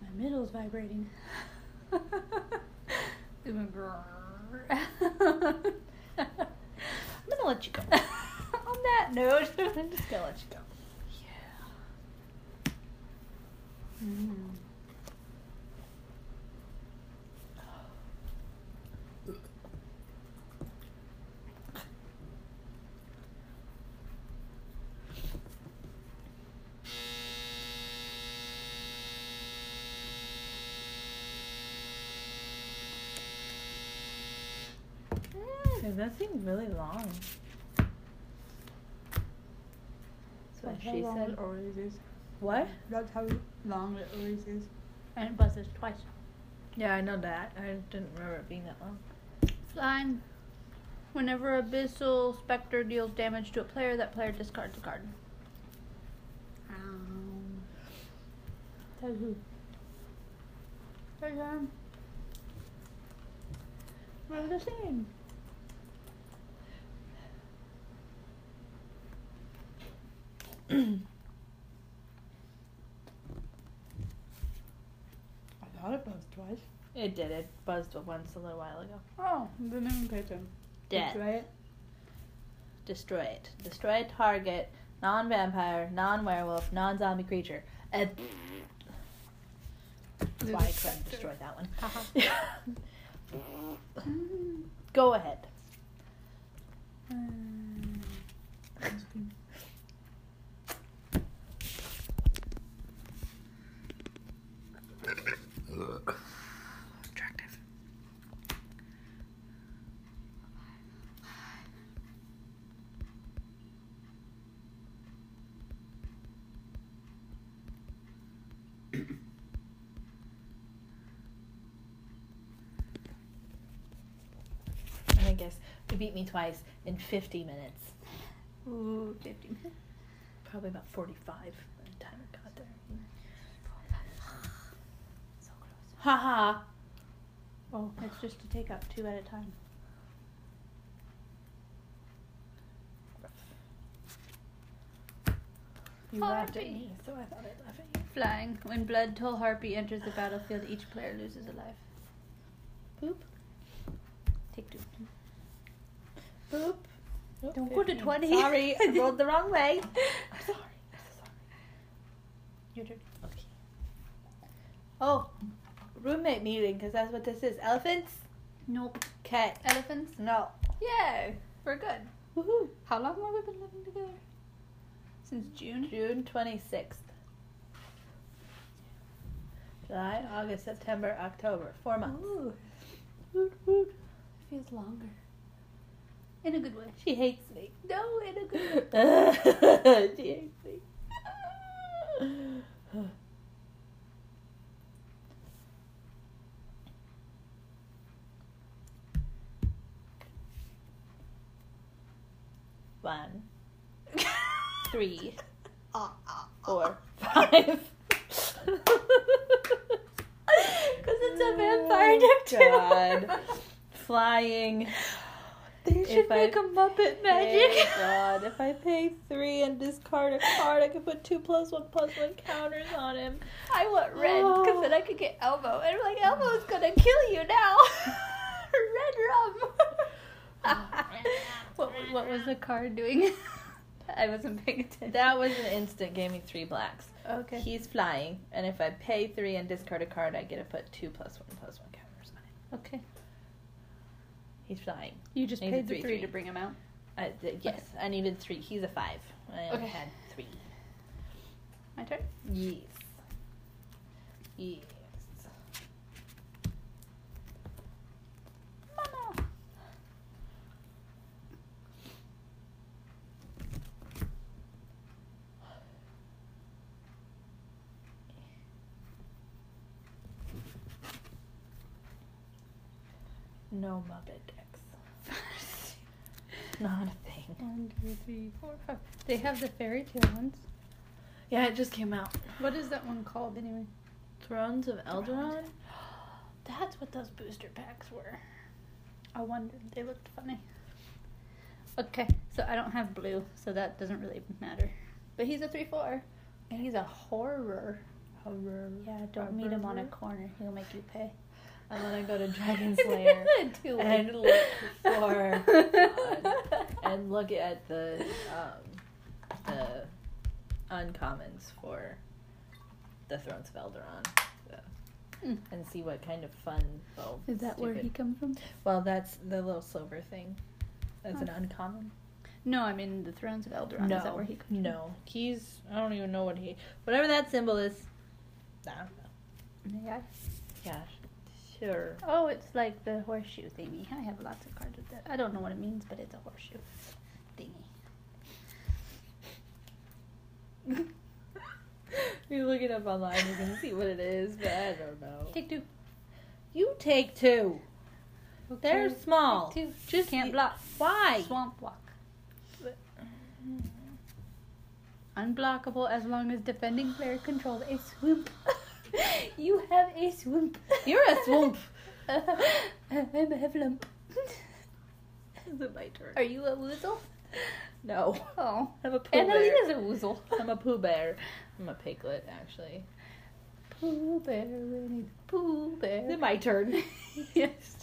My middle's vibrating. [LAUGHS] [LAUGHS] I'm gonna let you go. On that note, I'm just gonna let you go. Yeah. Mm. Dude, that seemed really long. That's what That's how she long said. it always is. What? That's how long it always is. And it buzzes twice. Yeah, I know that. I didn't remember it being that long. Fine. Whenever Abyssal Spectre deals damage to a player, that player discards a card. Um, tell who? Tell him. We're listening. I thought it buzzed twice. It did. It buzzed once a little while ago. Oh, didn't even pay attention. Dead. Right? Destroy it. Destroy target. Non-vampire, non-werewolf, non-zombie creature. And that's why I couldn't destroy that one. [LAUGHS] [LAUGHS] Go ahead. And I guess you beat me twice in 50 minutes. Ooh, 50 minutes. Probably about 45 by the time I got there. [SIGHS] So close. Haha. Oh, it's just to take out two at a time. You laughed at me, so I thought I'd laugh at you. Flying. When Blood Toll Harpy enters the battlefield, each player loses a life. Boop. Take two. Boop. Don't go to 20. Sorry, I [LAUGHS] rolled the wrong way. I'm [LAUGHS] sorry. I'm so sorry. Your turn. Okay. Oh, roommate meeting, because that's what this is. Elephants? Nope. Okay. Elephants? No. Yay! We're good. Woohoo. How long have we been living together? Since June? June 26th. July, August, September, October. Four months. Ooh, Woot, woot. feels longer. In a good way. She hates me. No, in a good [LAUGHS] way. she hates me. One, three, four, five. [LAUGHS] Because it's a vampire. Oh, God. Flying. [LAUGHS] They should If I make a Muppet magic. Oh God, if I pay three and discard a card, I can put two plus one plus one counters on him. I want red because Oh. then I could get Elmo. And I'm like, Elmo's gonna kill you now. [LAUGHS] red rum. [LAUGHS] what, what was the card doing? [LAUGHS] I wasn't paying attention. That was an instant. Gave me three blacks. okay. He's flying, and if I pay three and discard a card, I get to put two plus one plus one counters on it. okay. He's flying. You just a paid the three, three, to bring him out. I, th- yes, I needed three. He's a five. I Okay. had three. My turn. Yes. Yes. Mama. No Muppet. Not a thing. One, two, three, four, five. They have the fairy tale ones. Yeah, it just came out. What is that one called anyway? Thrones of Eldaron? [GASPS] That's what those booster packs were. I wondered. They looked funny. Okay, so I don't have blue, so that doesn't really matter. But he's a 3 4. And he's a horror. Horror. Yeah, don't meet him on a corner. He'll make you pay. I'm gonna go to Dragon [LAUGHS] Slayer and look for God, and look at the um, the uncommons for the Thrones of Eldaron, so, Mm. and see what kind of fun. Well, Is that where he comes from? Well, that's the little silver thing. That's an uncommon. No, I mean the Thrones of Eldaron. no, Is that where he comes from? no, he's. I don't even know what he. Whatever that symbol is. I don't know. Yeah. Yeah, sure. Oh, it's like the horseshoe thingy. I have lots of cards with that. I don't know what it means, but it's a horseshoe thingy. [LAUGHS] You look it up online, you can see what it is, but I don't know. Take two. You take two. They're small. Take two. Just Can't y- block. Why? Swamp walk. Unblockable as long as defending player controls a swoop. [LAUGHS] [LAUGHS] you have a swoop. You're a swoop. [LAUGHS] I'm a heffalump. Is it my turn? Are you a woozle? No. Oh. I'm a pooh Annalie bear. is a woozle. I'm a pooh bear. I'm a piglet, actually. Pooh bear, Winnie the Pooh bear. Is it my turn? [LAUGHS] yes.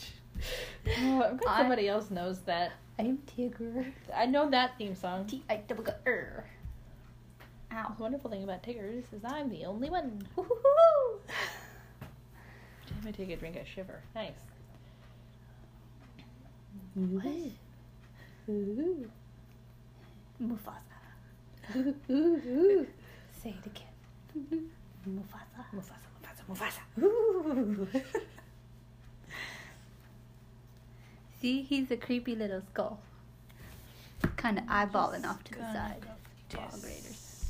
Oh, I'm glad I- somebody else knows that. I'm Tigger. I know that theme song. T I double G R. Ow. The wonderful thing about Tiggers is I'm the only one. [LAUGHS] Woo-hoo-hoo. Time I take a drink, I shiver. Nice. What? Ooh. Mufasa. Ooh. [LAUGHS] Say it again. Mufasa. Mufasa, Mufasa, Mufasa. Ooh. [LAUGHS] See, he's a creepy little skull. Kind of eyeballing off to the side Ball this. graders.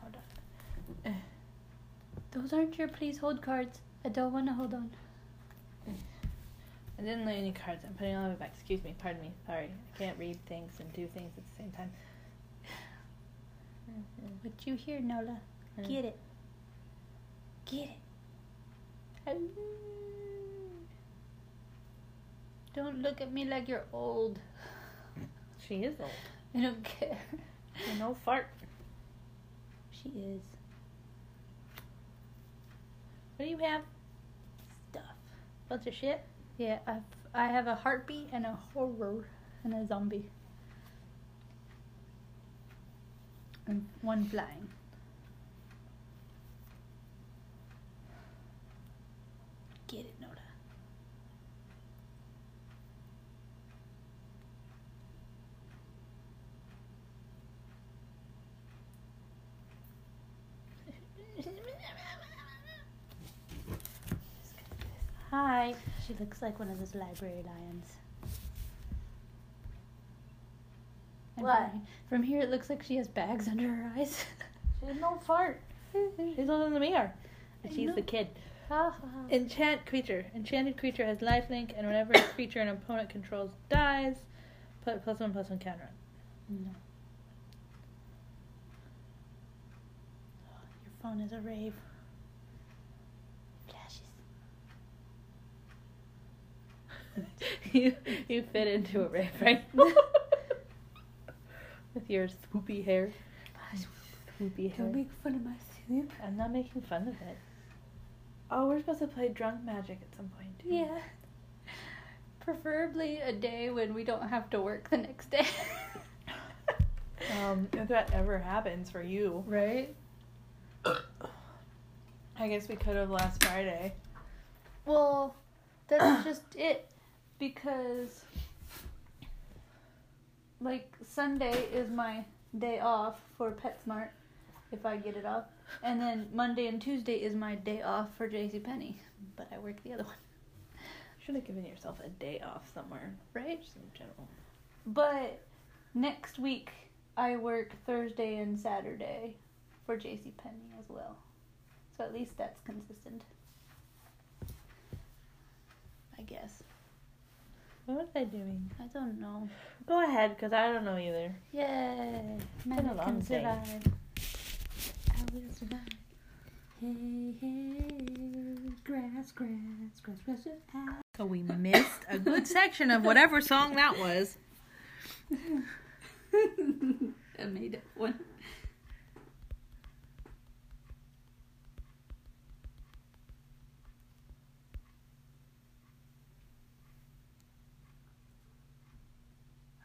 Hold on. Those aren't your please hold cards. I don't want to hold on. I didn't lay any cards. I'm putting all of it back. Excuse me. Pardon me. Sorry. I can't read things and do things at the same time. [SIGHS] What you hear, Nola? Mm. Get it. Get it. Don't look at me like you're old. She is old. [LAUGHS] I don't care. You're no fart. She is. What do you have? Stuff. Bunch of shit. Yeah, I've, I have a heartbeat and a horror and a zombie. And one flying. Get it, Nola. Hi. She looks like one of those library lions. And What? From, from here, it looks like she has bags [LAUGHS] under her eyes. She's no fart. She's older than we are. And she's the kid. Ha, ha, ha. Enchant creature. Enchanted creature has lifelink, and whenever a creature an opponent controls dies, put plus one plus one counter on. No. Your phone is a rave. [LAUGHS] you you fit into a rave, right? [LAUGHS] [LAUGHS] With your swoopy hair. Swoopy hair. Don't make fun of my swoop. I'm not making fun of it. Oh, we're supposed to play drunk magic at some point. Too. Yeah. Preferably a day when we don't have to work the next day. Um, if that ever happens for you, right? [COUGHS] I guess we could have last Friday. Well, that's just it. Because, like, Sunday is my day off for PetSmart if I get it off. And then Monday and Tuesday is my day off for JCPenney. But I work the other one. Should have given yourself a day off somewhere, Right? just in general. But next week I work Thursday and Saturday for JCPenney as well. So at least that's consistent. I guess. What was I doing? I don't know. Go ahead, because I don't know either. Yay! been a long can day. survive. I will survive. Hey, hey, grass, grass, grass, grass, grass. So we missed a good section of whatever song that was. [LAUGHS] I made it one.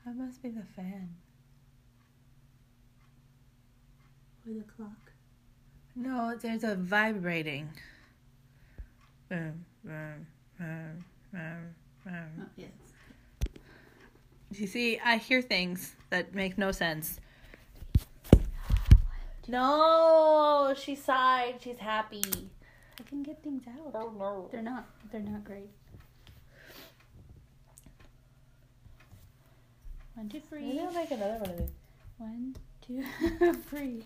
That must be the fan. Or the clock. No, there's a vibrating. Boom, boom, boom, boom, boom. Oh, yes. You see, I hear things that make no sense. No, she sighed. She's happy. I can get things out. Oh no. They're not. They're not great. One, two, three. Maybe I'll make another one of these. One, two, [LAUGHS] three.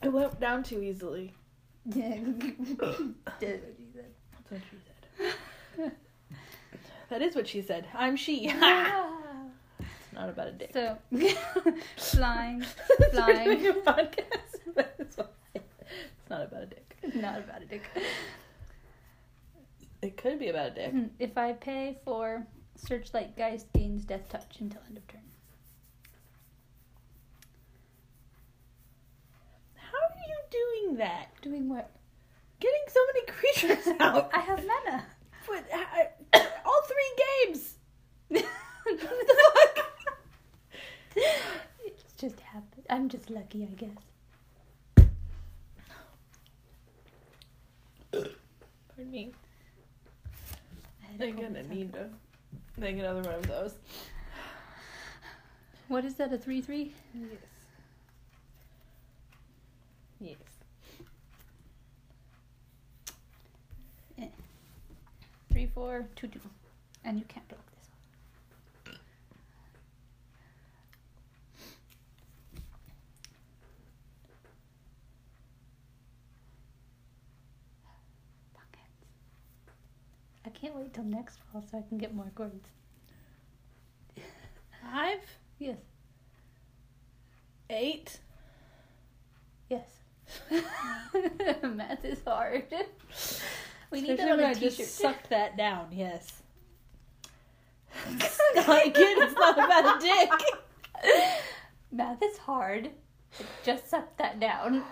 It went down too easily. [LAUGHS] Yeah. Did what you said. That's what she said. That is what she said. I'm she. [LAUGHS] it's not about a dick. so, flying, We're flying. doing a podcast. That's what It's not about a dick. Not about a dick. It could be about a dick. If I pay for Searchlight Geist gains Death Touch until end of turn. How are you doing that? Doing what? Getting so many creatures [LAUGHS] out. I have mana. But, uh, [COUGHS] all three games. [LAUGHS] what the fuck? It just happened. I'm just lucky, I guess. [COUGHS] Pardon me. I had a I'm gonna need to make another one of those. What is that? A three three? Yes. Yes. Eh. Three four two two. And you can't block I can't wait till next fall so I can get more cords. Five, Yes. eight. Yes. [LAUGHS] Math is hard. We need Especially that on when a I t-shirt. just sucked that down. Yes. [LAUGHS] not again. It's not about a dick. Math is hard. Just suck that down.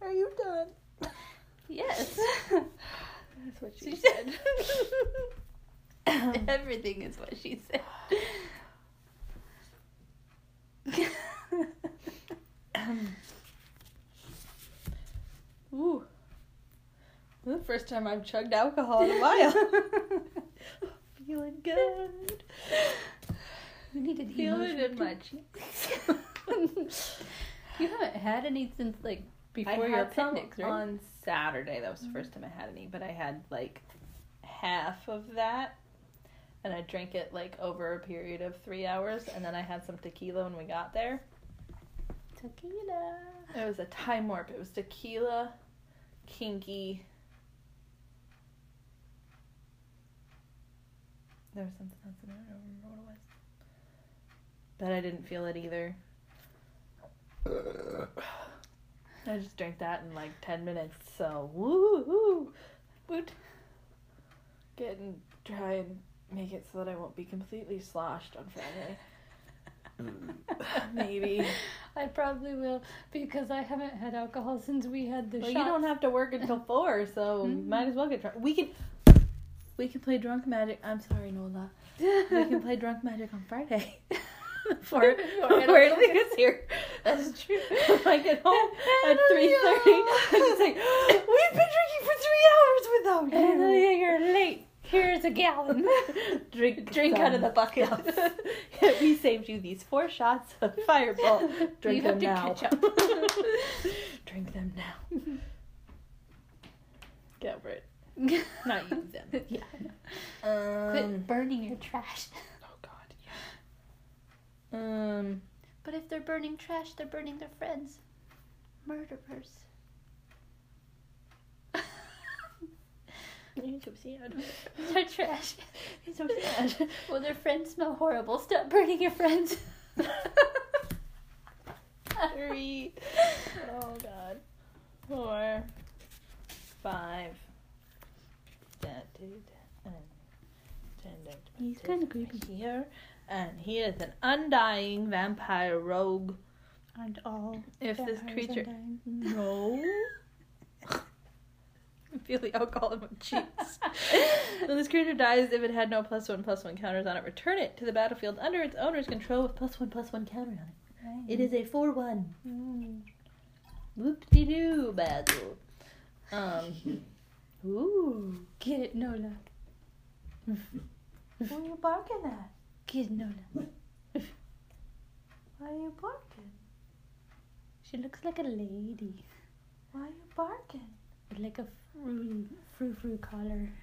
Are you done? yes. [LAUGHS] That's what She she said. said. [LAUGHS] Everything is what she said. [LAUGHS] Ooh. The first time I've chugged alcohol in a while. [LAUGHS] Feeling good. we needed Feeling emotion in my too. you haven't had any since like before I your had some right? on Saturday. That was the first time I had any, but I had like half of that, and I drank it like over a period of three hours, and then I had some tequila when we got there. Tequila. It was a time warp. It was tequila, kinky. There was something else in it. I don't remember what it was. But I didn't feel it either. [SNIFFS] I just drank that in like 10 minutes, so woo woo. Woot. Getting, try and make it so that I won't be completely sloshed on Friday. [LAUGHS] Maybe. I probably will because I haven't had alcohol since we had the Well, shot. you don't have to work [LAUGHS] until four, so Mhm. might as well get drunk. We can, we can play drunk magic. I'm sorry, Nola. We can play drunk magic on Friday. [LAUGHS] before Before before Italy Italy gets here. That's true. [LAUGHS] I get home [LAUGHS] at three thirty, [LAUGHS] I'm just like, [GASPS] we've been drinking for three hours without you. you're late. Here's a gallon. Drink, Drink out of the bucket. we saved you these four shots of Fireball. Drink You have them to now. Drink them now. Get over it. Not use them. yeah. Um, Quit burning your trash. Um. But if they're burning trash, they're burning their friends. Murderers. [LAUGHS] You're so sad. [LAUGHS] they're trash. You're so sad. [LAUGHS] Well, their friends smell horrible. Stop burning your friends. Three. Oh God. Four. Five. That dude. And ten. He's kinda creepy. Here. And he is an undying vampire rogue. Aren't all If this creature. undying? No. [LAUGHS] Feel the alcohol in my cheeks. [LAUGHS] when this creature dies, if it had no plus one plus one counters on it, return it to the battlefield under its owner's control with plus one plus one counter on it. It is a four one. Mm. Whoop de doo Basil. Um. [LAUGHS] Ooh. Get it, Nola. What are you barking at? Get it, Nola. Why are you barking? She looks like a lady. Why are you barking? With like a frou frou frou collar. [LAUGHS]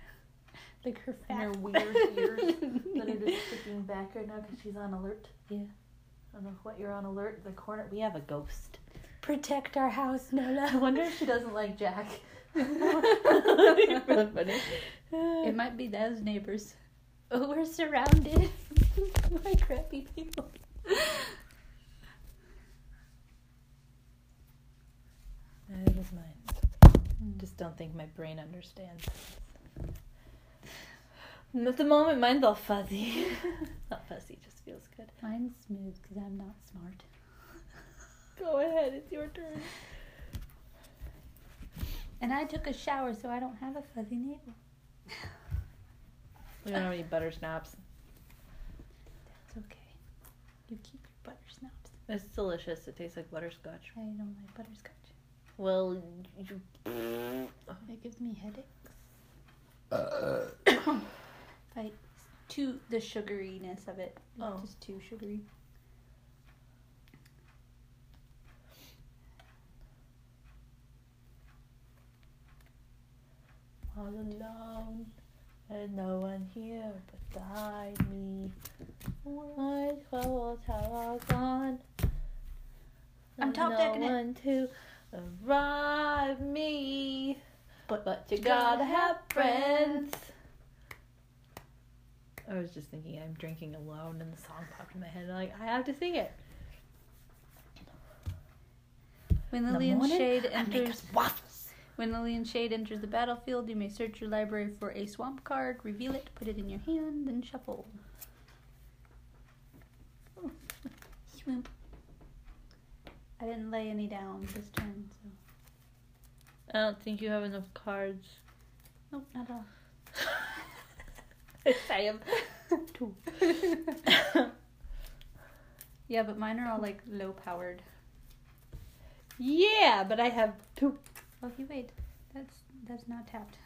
Like her fat. And her weird ears that are [LAUGHS] just sticking back right now because she's on alert. Yeah. I don't know what you're on alert. The corner. We have a ghost. Protect our house, Nola. I wonder if she doesn't like Jack. really [LAUGHS] funny. Uh, it might be those neighbors. Oh, [LAUGHS] we're surrounded [LAUGHS] by crappy people. Is mine. Hmm. Just don't think my brain understands. And At the moment, mine's all fuzzy. [LAUGHS] Not fuzzy, just feels good. Mine's smooth because I'm not smart. Go ahead, it's your turn. And I took a shower, so I don't have a fuzzy navel. We don't have any butter snaps. That's okay. You keep your butter snaps. It's delicious. It tastes like butterscotch. I don't like butterscotch. Well, you. It gives me headaches. if uh, uh. [COUGHS] I too the sugariness of it. It's Oh. just too sugary. All alone, there's no one here beside me. My troubles have all gone. I'm top no decking it. one to arrive me. But, But you gotta have friends. I was just thinking I'm drinking alone and the song popped in my head. Like, I have to sing it. when In the morning, Shade I make us waffles. When Liliana's Shade enters the battlefield, you may search your library for a swamp card, reveal it, put it in your hand, then shuffle. [LAUGHS] Swamp. I didn't lay any down this turn, so I don't think you have enough cards. nope, not at all. [LAUGHS] I have [LAUGHS] two. Yeah, but mine are all like low powered. yeah, but I have two. Okay, wait. That's that's not tapped.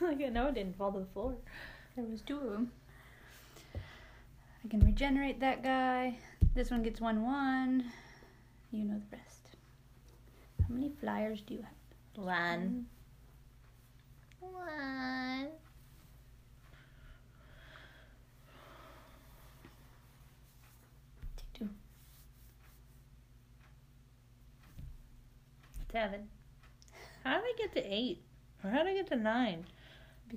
like I know it didn't fall to the floor. There was two of them. I can regenerate that guy. This one gets one one. You know the rest. How many flyers do you have? One. One. Take two. Seven. How did I get to eight? Or how did I get to nine?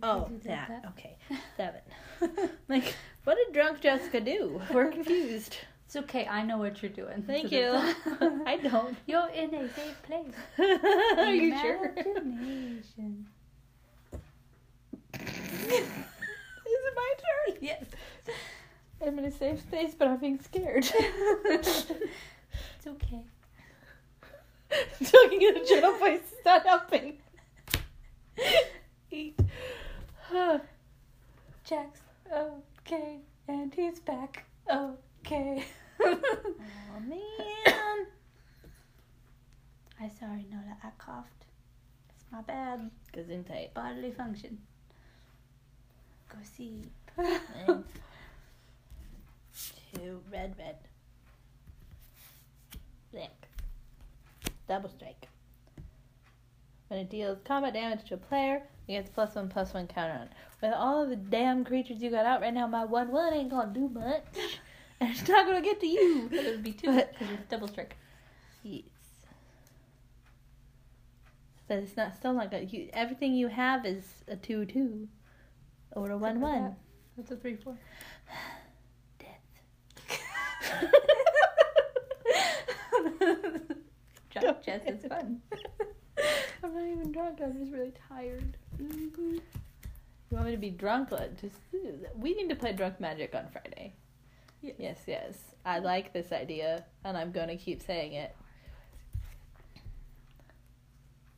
Oh, because oh, did that. Okay. [LAUGHS] Seven. [LAUGHS] like, what did drunk Jessica do? We're confused. It's okay. I know what you're doing. Thank [LAUGHS] you. I don't. You're in a safe place. Are you sure? Is it my turn? Yes. I'm in a safe space, but I'm being scared. It's okay. Talking in a gentle voice is not helping. Eight. Jack's okay, and he's back. Okay. Oh man. [COUGHS] I sorry, Nola. I coughed. It's my bad Gesundheit. bodily function. Go see. [LAUGHS] [LAUGHS] Two red, red. Black. Double strike. When it deals combat damage to a player, it gets plus one plus one counter on. it. With all of the damn creatures you got out right now, my one one ain't gonna do much. And [LAUGHS] it's not gonna get to you. It would be two because it's double strike. Yes. But it's not still not good. You, everything you have is a two two, or a one one. that. That's a three four. [SIGHS] Death. [LAUGHS] [LAUGHS] Drunk is fun. [LAUGHS] I'm not even drunk. I'm just really tired. Mm-hmm. You want me to be drunk? Let- Just we need to play drunk magic on Friday. Yes. Yes, yes. I like this idea, and I'm gonna keep saying it.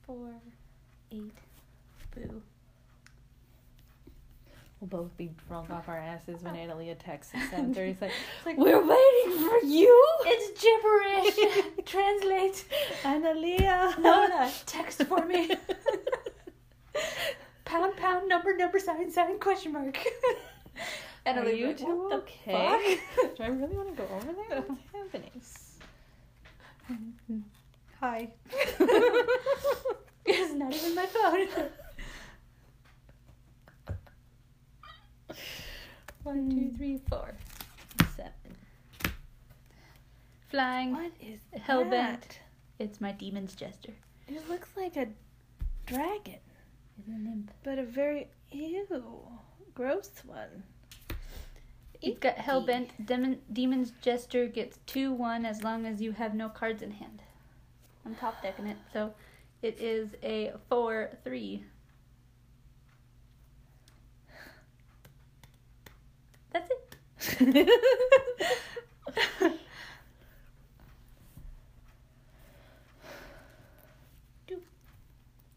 Four, eight, boo. We'll both be drunk off our asses when [LAUGHS] Analia texts at seven thirty. It's like It's like, we're waiting for you. it's gibberish. [LAUGHS] Translate. Analia. Nola, [LAUGHS] text for me. pound, pound, number, number, sign, sign, question mark. and Are you two what the okay? fuck? Do I really want to go over there? What's happening? Hi. it's not even my phone. One, two, hmm. three, four. Seven. Flying. What is Hellbent. that? It's my demon's jester. It looks like a dragon, It's a nymph. but a very ew, gross one. You've got. Hellbent. Demon, Demon's Jester gets 2 1 as long as you have no cards in hand. I'm top decking it, so it is a 4 3.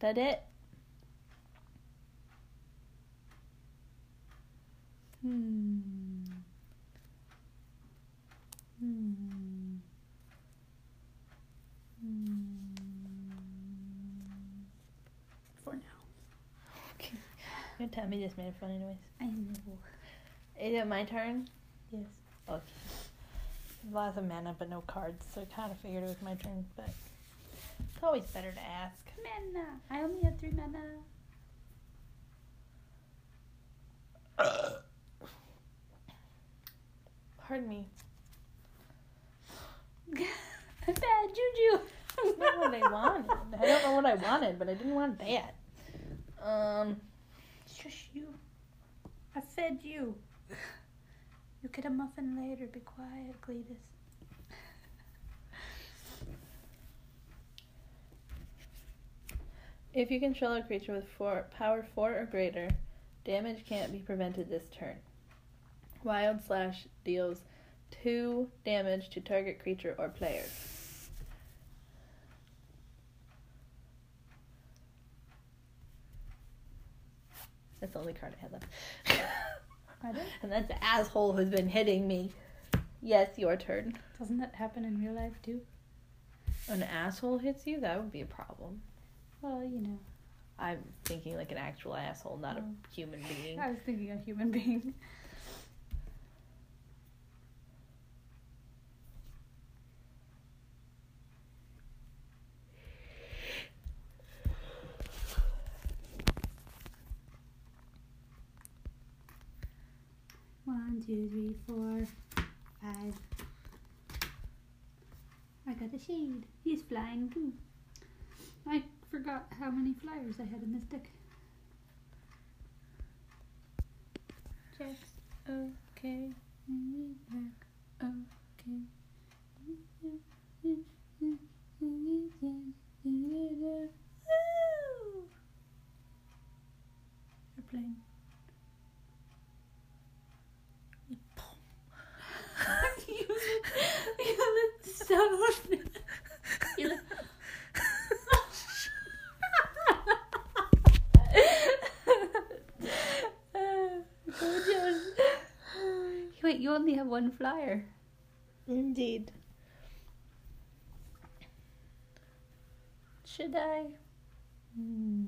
that it? Hmm. Hmm. Hmm. For now. Okay. Your tummy just made it fun anyways. I know. Is it my turn? Yes. Okay. Lots of mana, but no cards, so I kind of figured it was my turn, but it's always better to ask. Mana. I only have three mana. [COUGHS] Pardon me. [LAUGHS] Bad juju. That's not what I wanted. I don't know what I wanted, but I didn't want that. Um, Shush you. I fed you. You get a muffin later. Be quiet, Cletus. if you control a creature with four, power four or greater, damage can't be prevented this turn. Wild Slash deals two damage to target creature or player. That's the only card I had left. [LAUGHS] And that's the asshole who's been hitting me. Yes, your turn. Doesn't that happen in real life too? An asshole hits you? That would be a problem. Well, you know. I'm thinking like an actual asshole, not Oh. a human being. I was thinking a human being. Two, three, four, five. I got a shade. He's flying too. I forgot how many flyers I had in this deck. Jacks. Okay. Back. Okay. Airplane. you look, you look so. You look. Gorgeous. Wait, you only have one flyer. Indeed. Should I? Hmm.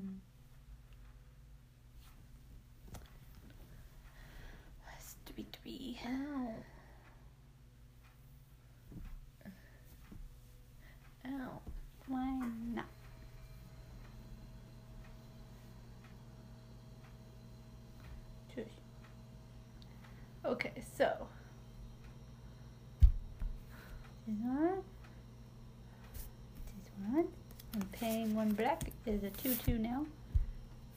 Three, three. Ow. Ow. Why not? Okay, so This one. This one. I'm one black is a two-two now.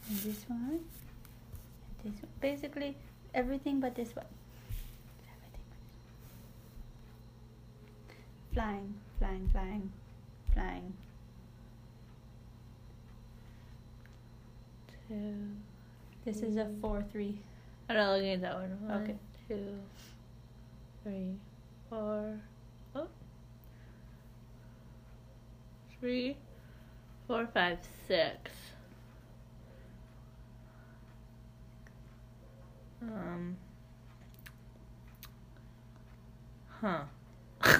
And this one. And this one. Basically everything but this one. Everything but this one. Flying, flying, flying, flying. two. This is a four-three. I'm not looking at that one. One, Okay. two, three, four. Oh. Three, four, five, six. Um. Huh. [LAUGHS] uh.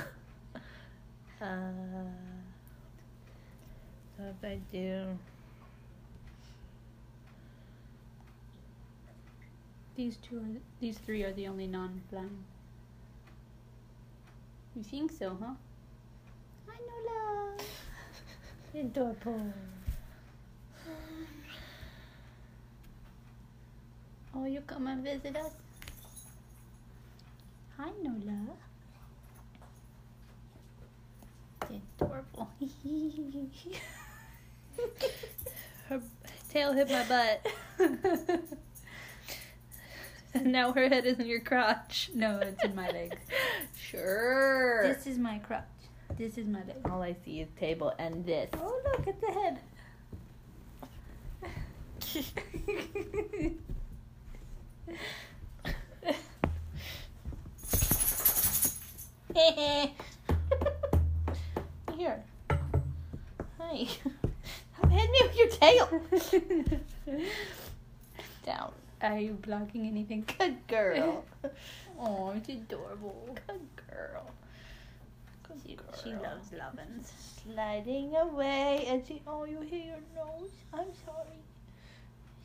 So if I do. These two are these three are the only non-flying. You think so, huh? I know love. Adorable. Oh, you come and visit us? Hi, Nola. Adorable. Her tail hit my butt. And [LAUGHS] now her head is in your crotch. no, it's in my leg. [LAUGHS] Sure. This is my crotch. This is my leg. All I see is table and this. Oh, look at the head. Here. Hi. Stop hitting me with your tail. Down. Are you blocking anything? Good girl. Oh, it's adorable. Good girl. She, she loves lovin's. Sliding away and she, oh, you hear your nose? I'm sorry.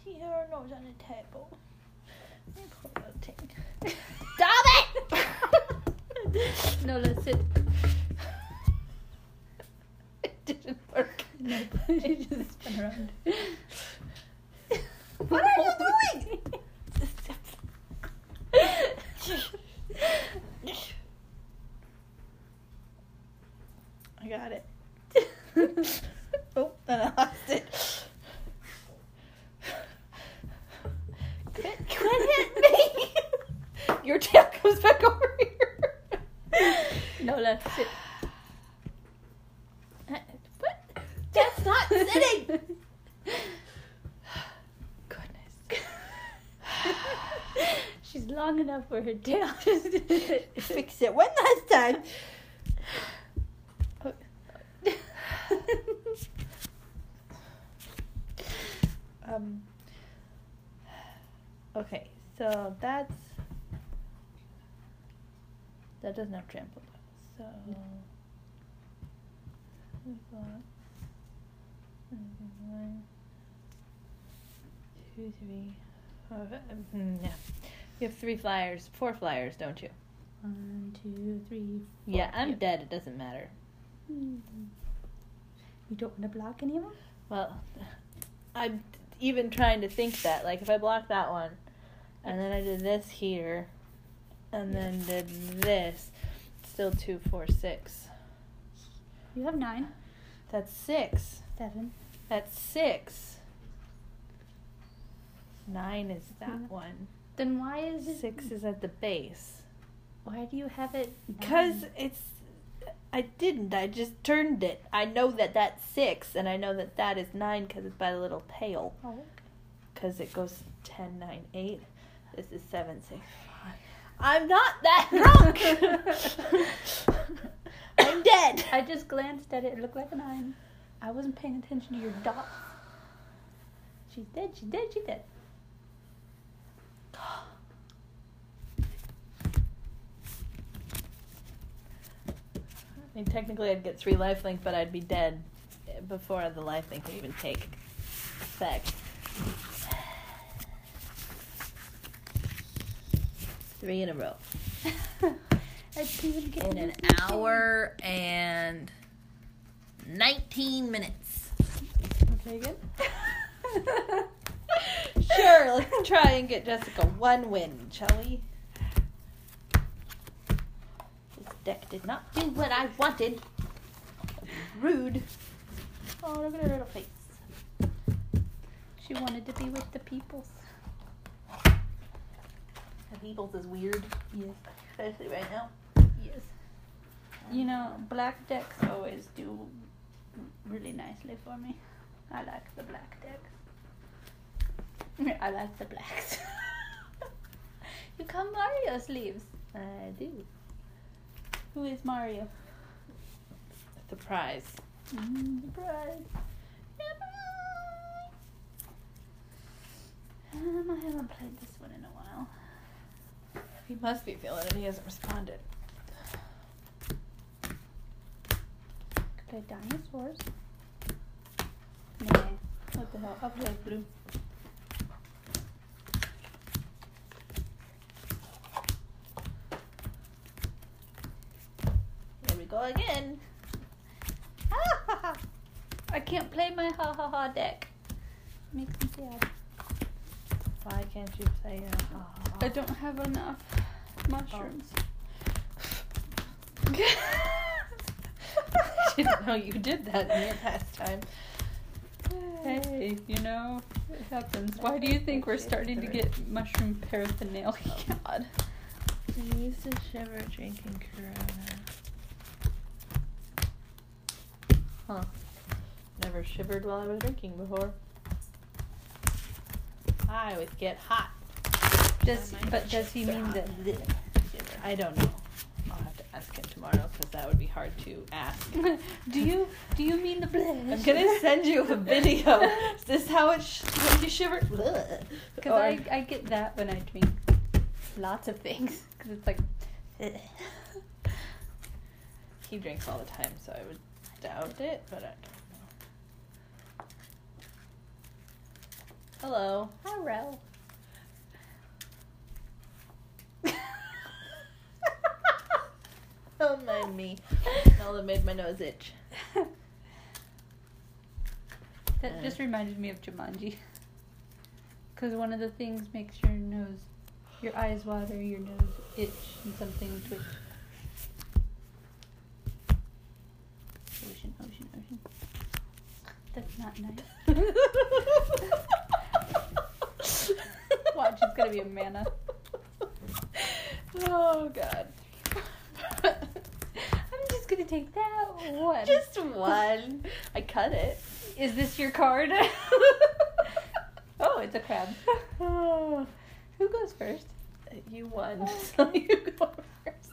She see her nose on the table. Poor little thing. Stop it! [LAUGHS] no, let's sit. It didn't work. No, [LAUGHS] she just spun around. What are you doing? Got it. [LAUGHS] oh, and I lost it. Quit, quit hitting me! [LAUGHS] Your tail comes back over here. [LAUGHS] no, let's sit. What? That's not sitting. Goodness. She's long enough for her tail. Fix it one last time. Um. Okay, so that's that doesn't have trampled. So we've got one, two, three, four, five, mm, yeah. You have three flyers, four flyers, don't you? One, two, three. Yeah, I'm Yep. dead. It doesn't matter. Hmm. You don't want to block any of them? Well, [LAUGHS] I'm even trying to think that. Like, if I block that one, and then I did this here, and then did this, still two, four, six. You have nine. That's six. Seven. That's six. Nine is that Mhm. one. Then why is it Six is at the base. Why do you have it? Because it's. I didn't. I just turned it. I know that that's six, and I know that that is nine because it's by the little tail. Oh. Because it goes ten, nine, 8. This is 7, 6, I'm not that drunk! [LAUGHS] I'm dead! I just glanced at it. It looked like a nine. I wasn't paying attention to your dot. She's dead. She's dead. She's [GASPS] dead. [GASPS] I mean, technically, I'd get three lifelink, but I'd be dead before the lifelink would even take effect. Three in a row. [LAUGHS] I even get in an hour and 19 minutes. Okay, good. [LAUGHS] sure, let's try and get Jessica one win, shall we? This deck did not do what I wanted. Rude. Oh, look at her little face. She wanted to be with the peoples. The people's is weird, Yes. especially right now. Yes. You know, black decks always do really nicely for me. I like the black decks. I like the blacks. [LAUGHS] you got Mario sleeves. I do. Who is Mario? The prize. Mm, surprise. Um, I haven't played this one in a while. He must be feeling it. He hasn't responded. Could play dinosaurs. Nah. What the hell? I'll play blue. We again. [LAUGHS] I can't play my ha ha ha deck. Makes me sad. Why can't you play your ha ha ha? I don't have enough mushrooms. [LAUGHS] I didn't know you did that in your pastime. Hey, you know, it happens. Why do you think we're starting to get mushroom paraphernalia? Oh, God. Use the shiver drinking Corona. Huh. Never shivered while I was drinking before. I always get hot. Does but does he mean that? I don't know. I'll have to ask him tomorrow because that would be hard to ask. [LAUGHS] do you do you mean the blush? I'm gonna send you a video. [LAUGHS] Is this how it sh- when you shiver? Because I, I get that when I drink lots of things. Because it's like, eh. [LAUGHS] he drinks all the time, so I would doubt it, but I don't know. Hello. Hello. [LAUGHS] Don't mind me. That made my nose itch. That uh. just reminded me of Jumanji. Because one of the things makes your nose, your eyes water, your nose itch, and something twitch. Ocean, ocean, ocean. That's not nice. [LAUGHS] [LAUGHS] Watch, it's gonna be a mana. [LAUGHS] Oh god. [LAUGHS] I'm just gonna take that one. Just one. I cut it. Is this your card? oh, it's a crab. Oh, [SIGHS] Who goes first? you won. Oh. So you go first.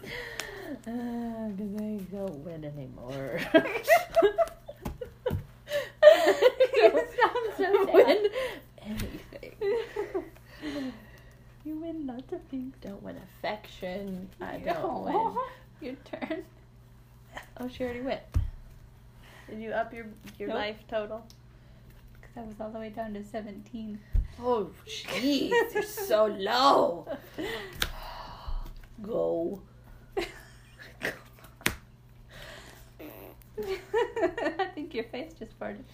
Uh, because I don't win anymore. You sound so sad. win anything. You win lots of things. Don't win affection. I don't win. Your turn. Oh, she already went. Did you up your your Nope. life total? Because I was all the way down to 17. Oh, jeez, you're so low. [LAUGHS] Go. [LAUGHS] I think your face just farted.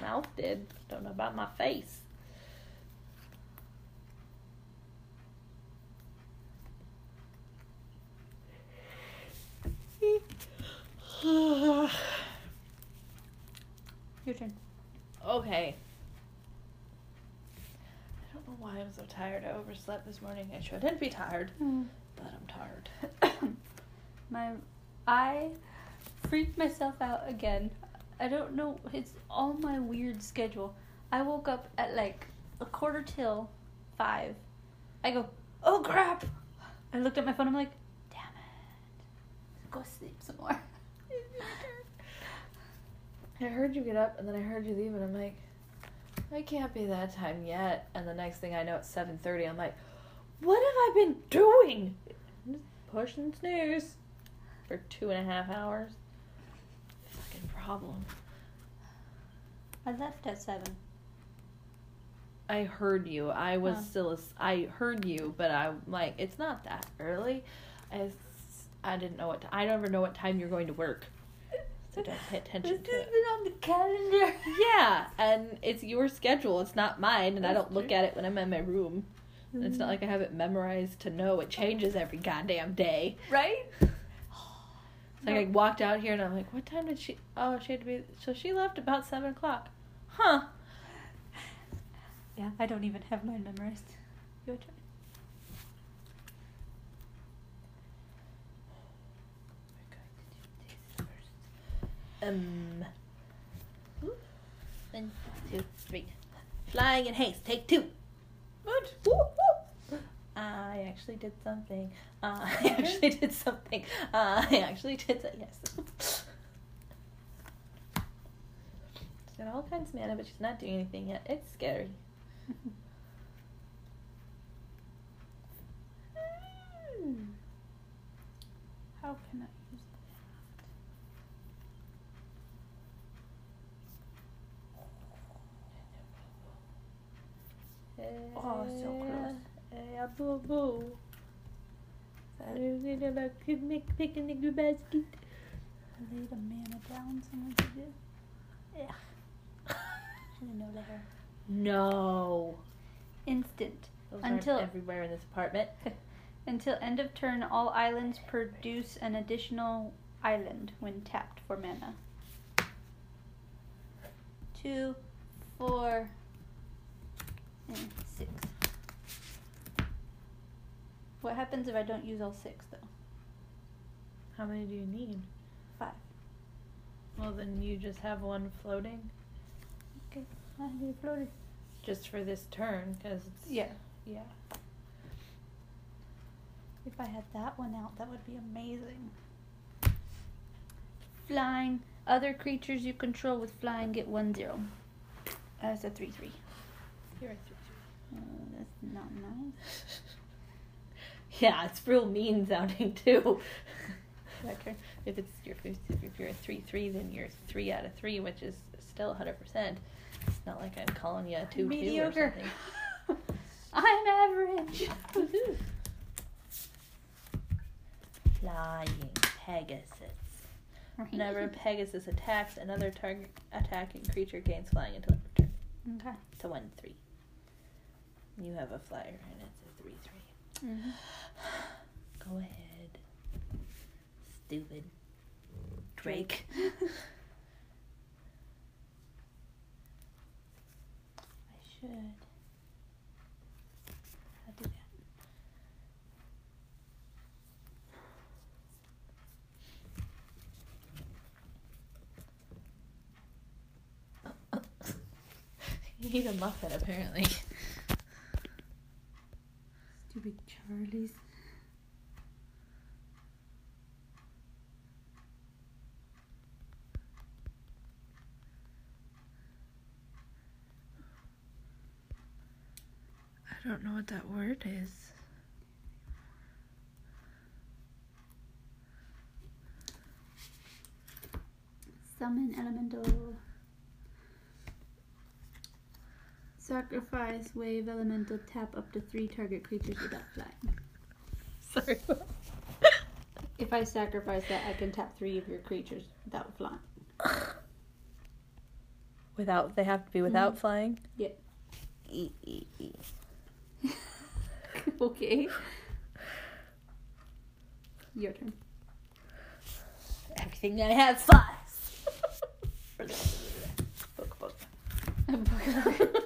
My mouth did. Don't know about my face. Your turn. okay. I don't know why I'm so tired. I overslept this morning. I shouldn't be tired, hmm. but I'm tired. [COUGHS] My, I freaked myself out again. I don't know. It's all my weird schedule. I woke up at like a quarter till five. I go, oh crap! I looked at my phone. I'm like, damn it. Go sleep some more. I heard you get up, and then I heard you leave, and I'm like, I can't be that time yet. And the next thing I know, it's seven thirty. I'm like, what have I been doing? Just pushing snooze for two and a half hours. Fucking problem. I left at seven. I heard you. I was Huh. still. as- I heard you, but I'm like, it's not that early. I, I didn't know what. I never know what time you're going to work, so don't pay attention to it. on the calendar. [LAUGHS] Yeah, and it's your schedule. It's not mine, and I don't look true. at it when I'm in my room. And It's not mm. like I have it memorized to know it changes every goddamn day. right. [SIGHS] It's like I walked out here and I'm like, what time did she? Oh, she had to be. So she left about seven o'clock. Huh? Yeah, I don't even have mine memorized. Your turn. Um. One, two, three. Flying in haste. Take two. What? Woo, woo. I actually did something. Uh, [LAUGHS] I actually did something. Uh, I actually did that. Yes. she's got all kinds of mana, but she's not doing anything yet. It's scary. [LAUGHS] How can I use Oh, so close. Yeah, boo boo. Picnic, picnic basket. I laid a mana down? Someone could do. Yeah. Known her. No. Instant. Those Until- aren't everywhere in this apartment. [LAUGHS] Until end of turn, all islands produce an additional island when tapped for mana. Two, four, and six. What happens if I don't use all six, though? How many do you need? Five. Well, then you just have one floating, Okay, I have it floated. just for this turn, because it's Yeah. yeah. If I had that one out, that would be amazing. Flying. Other creatures you control with flying get one zero. That's a three three. You're a three. Uh, that's not nice. [LAUGHS] yeah, it's real mean sounding too. [LAUGHS] If it's your if if you're a three three, then you're three out of three, which is still hundred percent. It's not like I'm calling you a two Mediocre. two or something. [LAUGHS] I'm average. Flying Pegasus. Whenever a Pegasus attacks, another target attacking creature gains flying until end of turn. Okay. It's a one three. You have a flyer and it's a three three. Mhm. [SIGHS] Go ahead. Stupid. Drake. [LAUGHS] I should. I'll do that. [LAUGHS] you need a muffin apparently. [LAUGHS] Stupid Charlies. I don't know what that word is. Summon elemental. Sacrifice wave elemental. Tap up to three target creatures without flying. [LAUGHS] Sorry. If I sacrifice that, I can tap three of your creatures without flying. without they have to be without mm-hmm. flying? Yep. E e e. [LAUGHS] okay. Your turn. Everything I have flies. [LAUGHS] book book.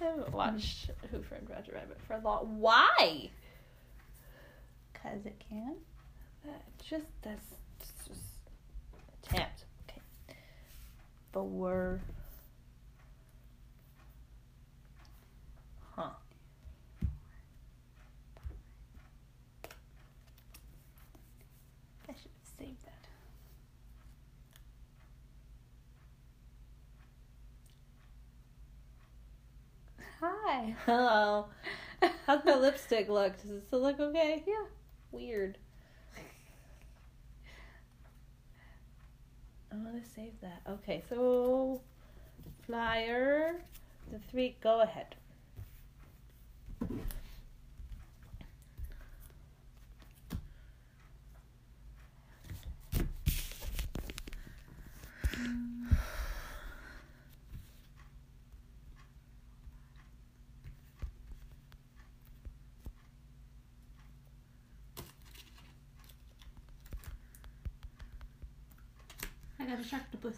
I haven't watched Who Framed Roger Rabbit for a long. Why? Cause it can. That just that's just tapped. Okay. Four. Huh. I should have saved that. Hi. [LAUGHS] Hello. How's [LAUGHS] my lipstick look? Does it still look okay? Yeah. Weird. I want to save that. Okay, so flyer, the three. Go ahead. A sharktopus.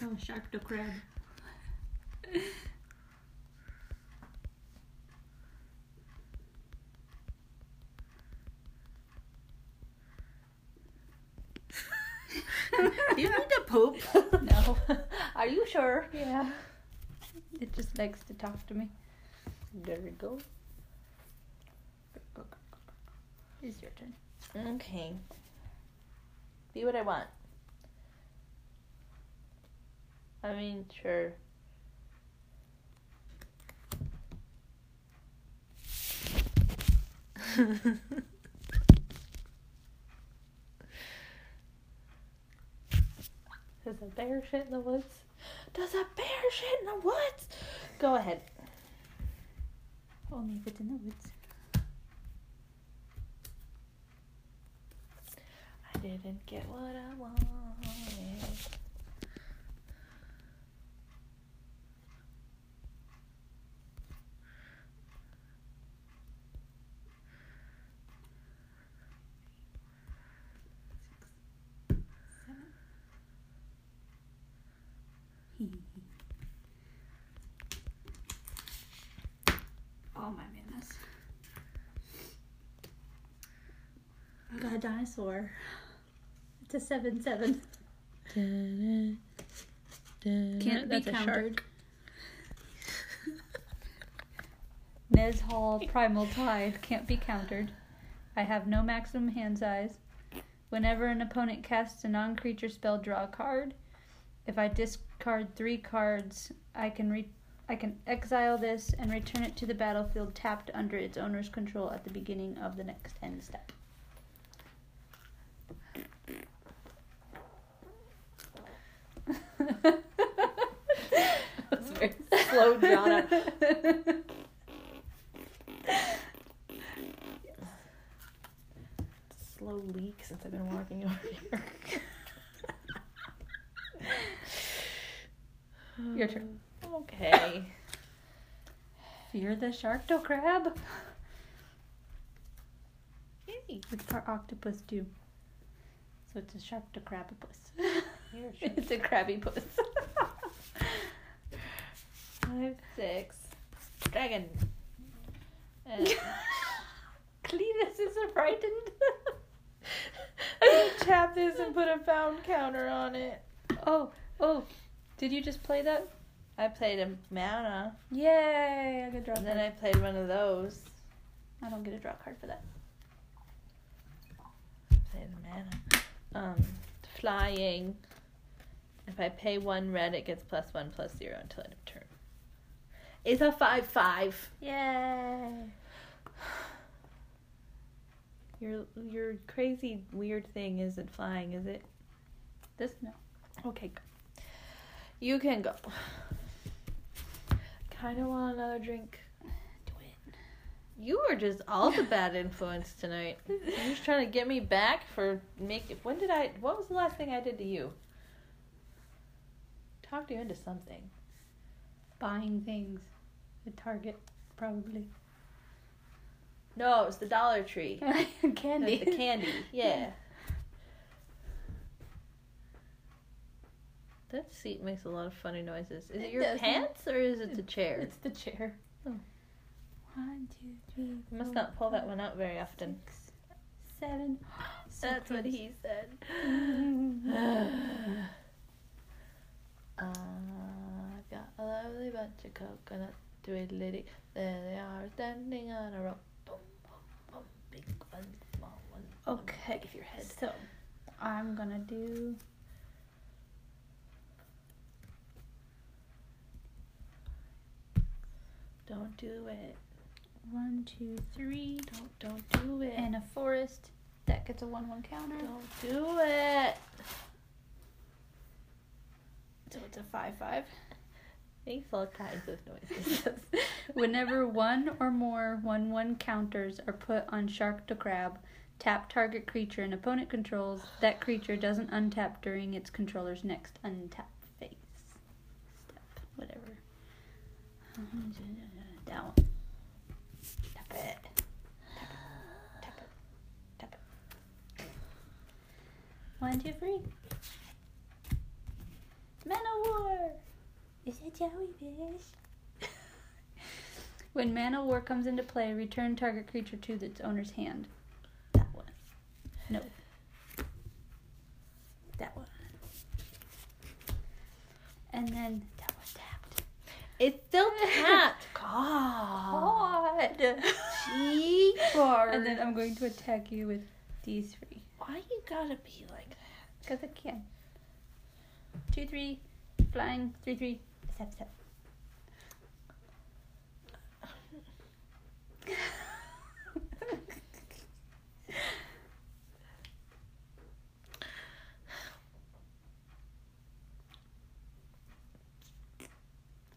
Oh, a sharkto crab. Do you need to poop? No. Are you sure? Yeah. It just likes to talk to me. There we go. It's your turn. Okay. Be what I want. I mean, sure. [LAUGHS] Does a bear shit in the woods? Does a bear shit in the woods? Go ahead. Only if it's in the woods. I didn't get what I wanted. oh my goodness. I got a dinosaur. It's a 7 7. Can't be countered. [LAUGHS] Nezahal Primal Tide can't be countered. I have no maximum hand size. Whenever an opponent casts a non creature spell, draw a card. If I discard three cards, I can re- I can exile this and return it to the battlefield tapped under its owner's control at the beginning of the next end step. Slow drawn. Slow leak since I've been walking over here. Your turn. Okay. Fear the shark, Sharktocrab. Yay. What's our octopus do? So it's a shark sharkto crabopus. You're [LAUGHS] it's a crabby puss. Five, six. Dragon. And [LAUGHS] Cletus is frightened. [LAUGHS] I tap this and put a found counter on it. oh, oh. Did you just play that? I played a mana, Yay! I a draw and card. then I played one of those. I don't get a draw card for that. Played a mana. Um, flying. If I pay one red, it gets plus one plus zero until end of turn. It's a five five. Yay! Your your crazy weird thing isn't flying, is it? This no. Okay, go. You can go. Kind of want another drink. Do it. You are just all the bad influence tonight. [LAUGHS] You're just trying to get me back for make. When did I? What was the last thing I did to you? Talked you into something. Buying things at Target, probably. No, it was the Dollar Tree. [LAUGHS] Candy. The, the candy. [LAUGHS] Yeah. That seat makes a lot of funny noises. Is it, It your doesn't. pants or is it the chair? It's the chair. Oh. One, two, three. You must not pull that one out very often. six, seven. So [GASPS] That's what he said. [LAUGHS] [SIGHS] uh, I've got a lovely bunch of coconut twiddly. There they are standing on a rope. Boom, boom, boom. Big one, small one. one Okay. big your head. So, I'm gonna do. Don't do it. One, two, three, Don't don't do it. and a forest. That gets a one-one counter. don't do it. So it's a five-five. Makes all kinds of noises. [LAUGHS] Whenever one or more one-one counters are put on Sharktocrab, tap target creature and opponent controls. That creature doesn't untap during its controller's next untap phase. Step, whatever. That one. Tap it. Tap it. Tap it. Tap it. One, two, three. Man-o'-War! Is it jellyfish? when Man-o'-War comes into play, return target creature to its owner's hand. That one. No. That one. And then that was tapped. it's still tapped. [LAUGHS] God. God! Jeepers. and then I'm going to attack you with these three. Why you gotta be like that? Because I can. Two, three, flying, three, three, step, step.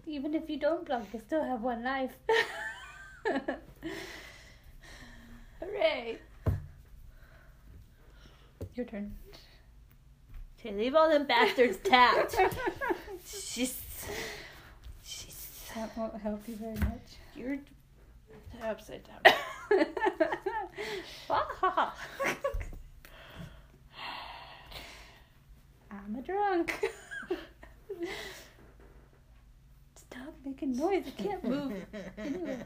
Even if you don't block, you still have one life. [LAUGHS] Hooray! Your turn. Okay, leave all them bastards tapped. Jeez. Jeez. That won't help you very much. You're upside down. [LAUGHS] I'm a drunk. Stop making noise. I can't [LAUGHS] move. Anyway.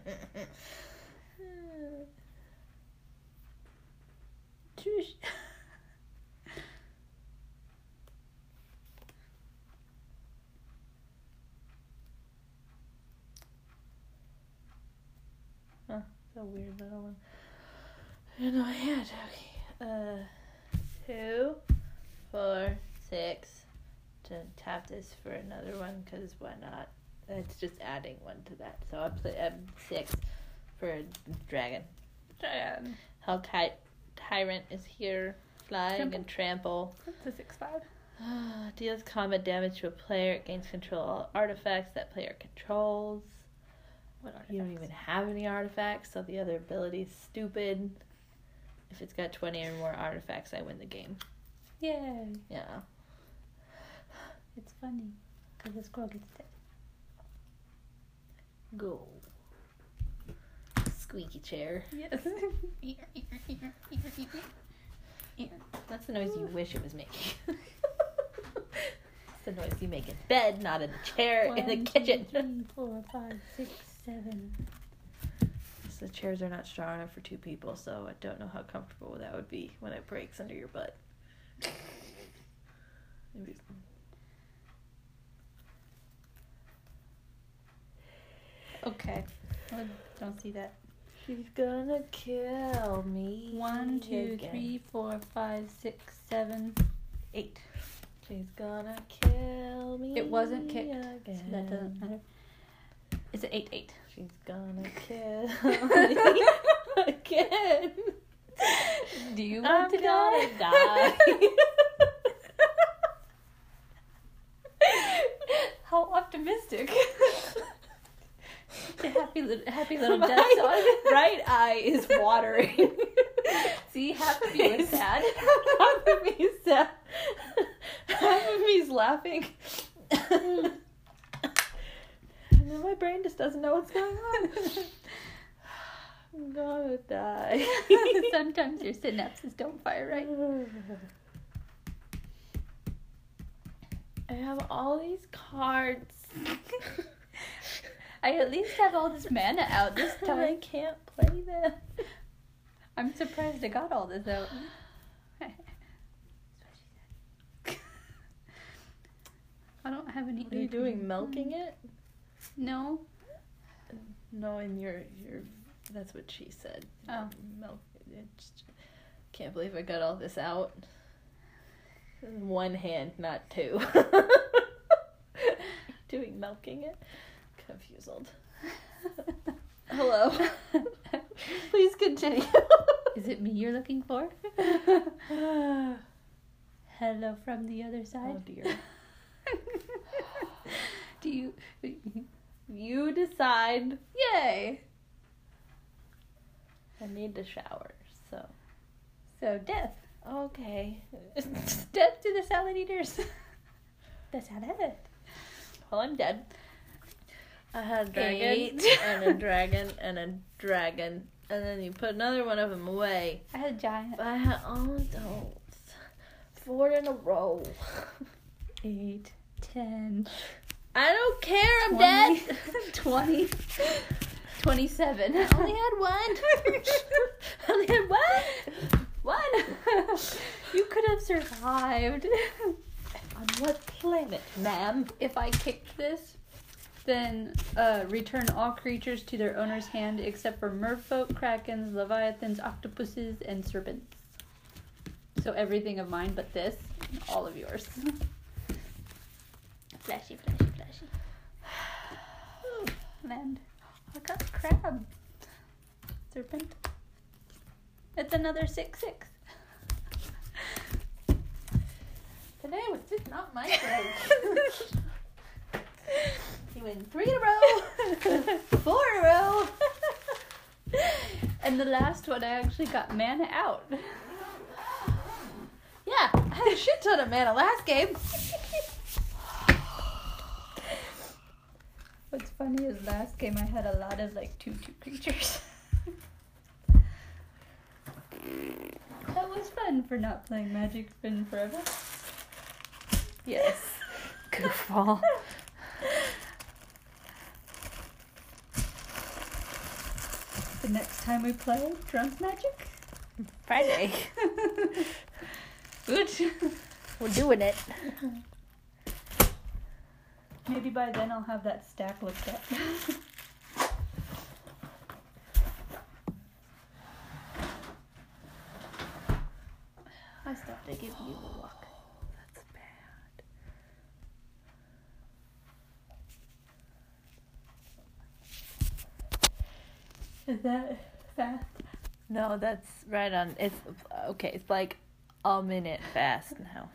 So weird little one. In my head, okay. Uh, two, four, six. To tap this for another one, because why not? It's just adding one to that. So I play um, six for a dragon. Dragon. Ty- Tyrant is here, flying Trample. and trample. That's a six five. [SIGHS] Deals combat damage to a player. It gains control of all artifacts that player controls. What are You don't even have any artifacts, so the other ability is stupid. If it's got 20 or more artifacts, I win the game. Yay! Yeah. It's funny because the squirrel gets dead. Go. Squeaky chair. Yes. [LAUGHS] That's the noise you wish it was making. [LAUGHS] It's the noise you make in bed, not in the chair in the kitchen. three, four, five, six, seven. So the chairs are not strong enough for two people, so I don't know how comfortable that would be when it breaks under your butt. Maybe- Okay. I don't see that. She's gonna kill me. One, two, again. three, four, five, six, seven, eight. She's gonna kill me. It wasn't kicked, Again. So that doesn't matter. It's an eight eight. She's gonna kill me [LAUGHS] again. Do you I'm want to gonna die? [LAUGHS] die. How optimistic. [LAUGHS] the happy little happy little My death song. right eye is watering. See, half of you is sad. Half of me is sad. Half of me is laughing. And then my brain just doesn't know what's going on. I'm gonna die. [LAUGHS] [LAUGHS] Sometimes your synapses don't fire right. I have all these cards. [LAUGHS] I at least have all this mana out this and I can't play them. I'm surprised I got all this out. I don't have any. What are you doing? Milking it? No. No, in your your. That's what she said. Oh. Milk. it just- can't believe I got all this out. One hand, not two. [LAUGHS] doing milking it. Confused. Hello. [LAUGHS] Please continue. Is it me you're looking for? Hello from the other side. oh dear. [LAUGHS] Do you? You decide. Yay! I need to shower, so. So death, Okay. [LAUGHS] death to the salad eaters. That's [LAUGHS] the salad. Well, I'm dead. I had a dragon Eight. and a dragon and a dragon, and then you put another one of them away. I had a giant. But I had all those. Four in a row. Eight, ten, I don't care, I'm dead. [LAUGHS] 20, 27. I only had one. [LAUGHS] [LAUGHS] I only had one. One. you could have survived. On what planet, ma'am? if I kicked this, then uh, return all creatures to their owner's hand except for merfolk, krakens, leviathans, octopuses, and serpents. So everything of mine but this, all of yours. Flashy, flashy, flashy. Ooh, [SIGHS] land. I got crab. Serpent. It's another 6 6. [LAUGHS] Today was just not my day. [LAUGHS] you win three in a row. [LAUGHS] Four in a row. and the last one, I actually got mana out. Yeah, I had a shit ton of mana last game. What's funny is last game I had a lot of like two two creatures. [LAUGHS] that was fun for not playing Magic Spin forever. Yes. [LAUGHS] Goofball. The next time we play Drunk Magic. Friday. [LAUGHS] Good. We're doing it. Maybe by then I'll have that stack looked at. I stopped to give you a look. That's bad. Is that fast? No, that's right on. It's okay. It's like a minute fast now.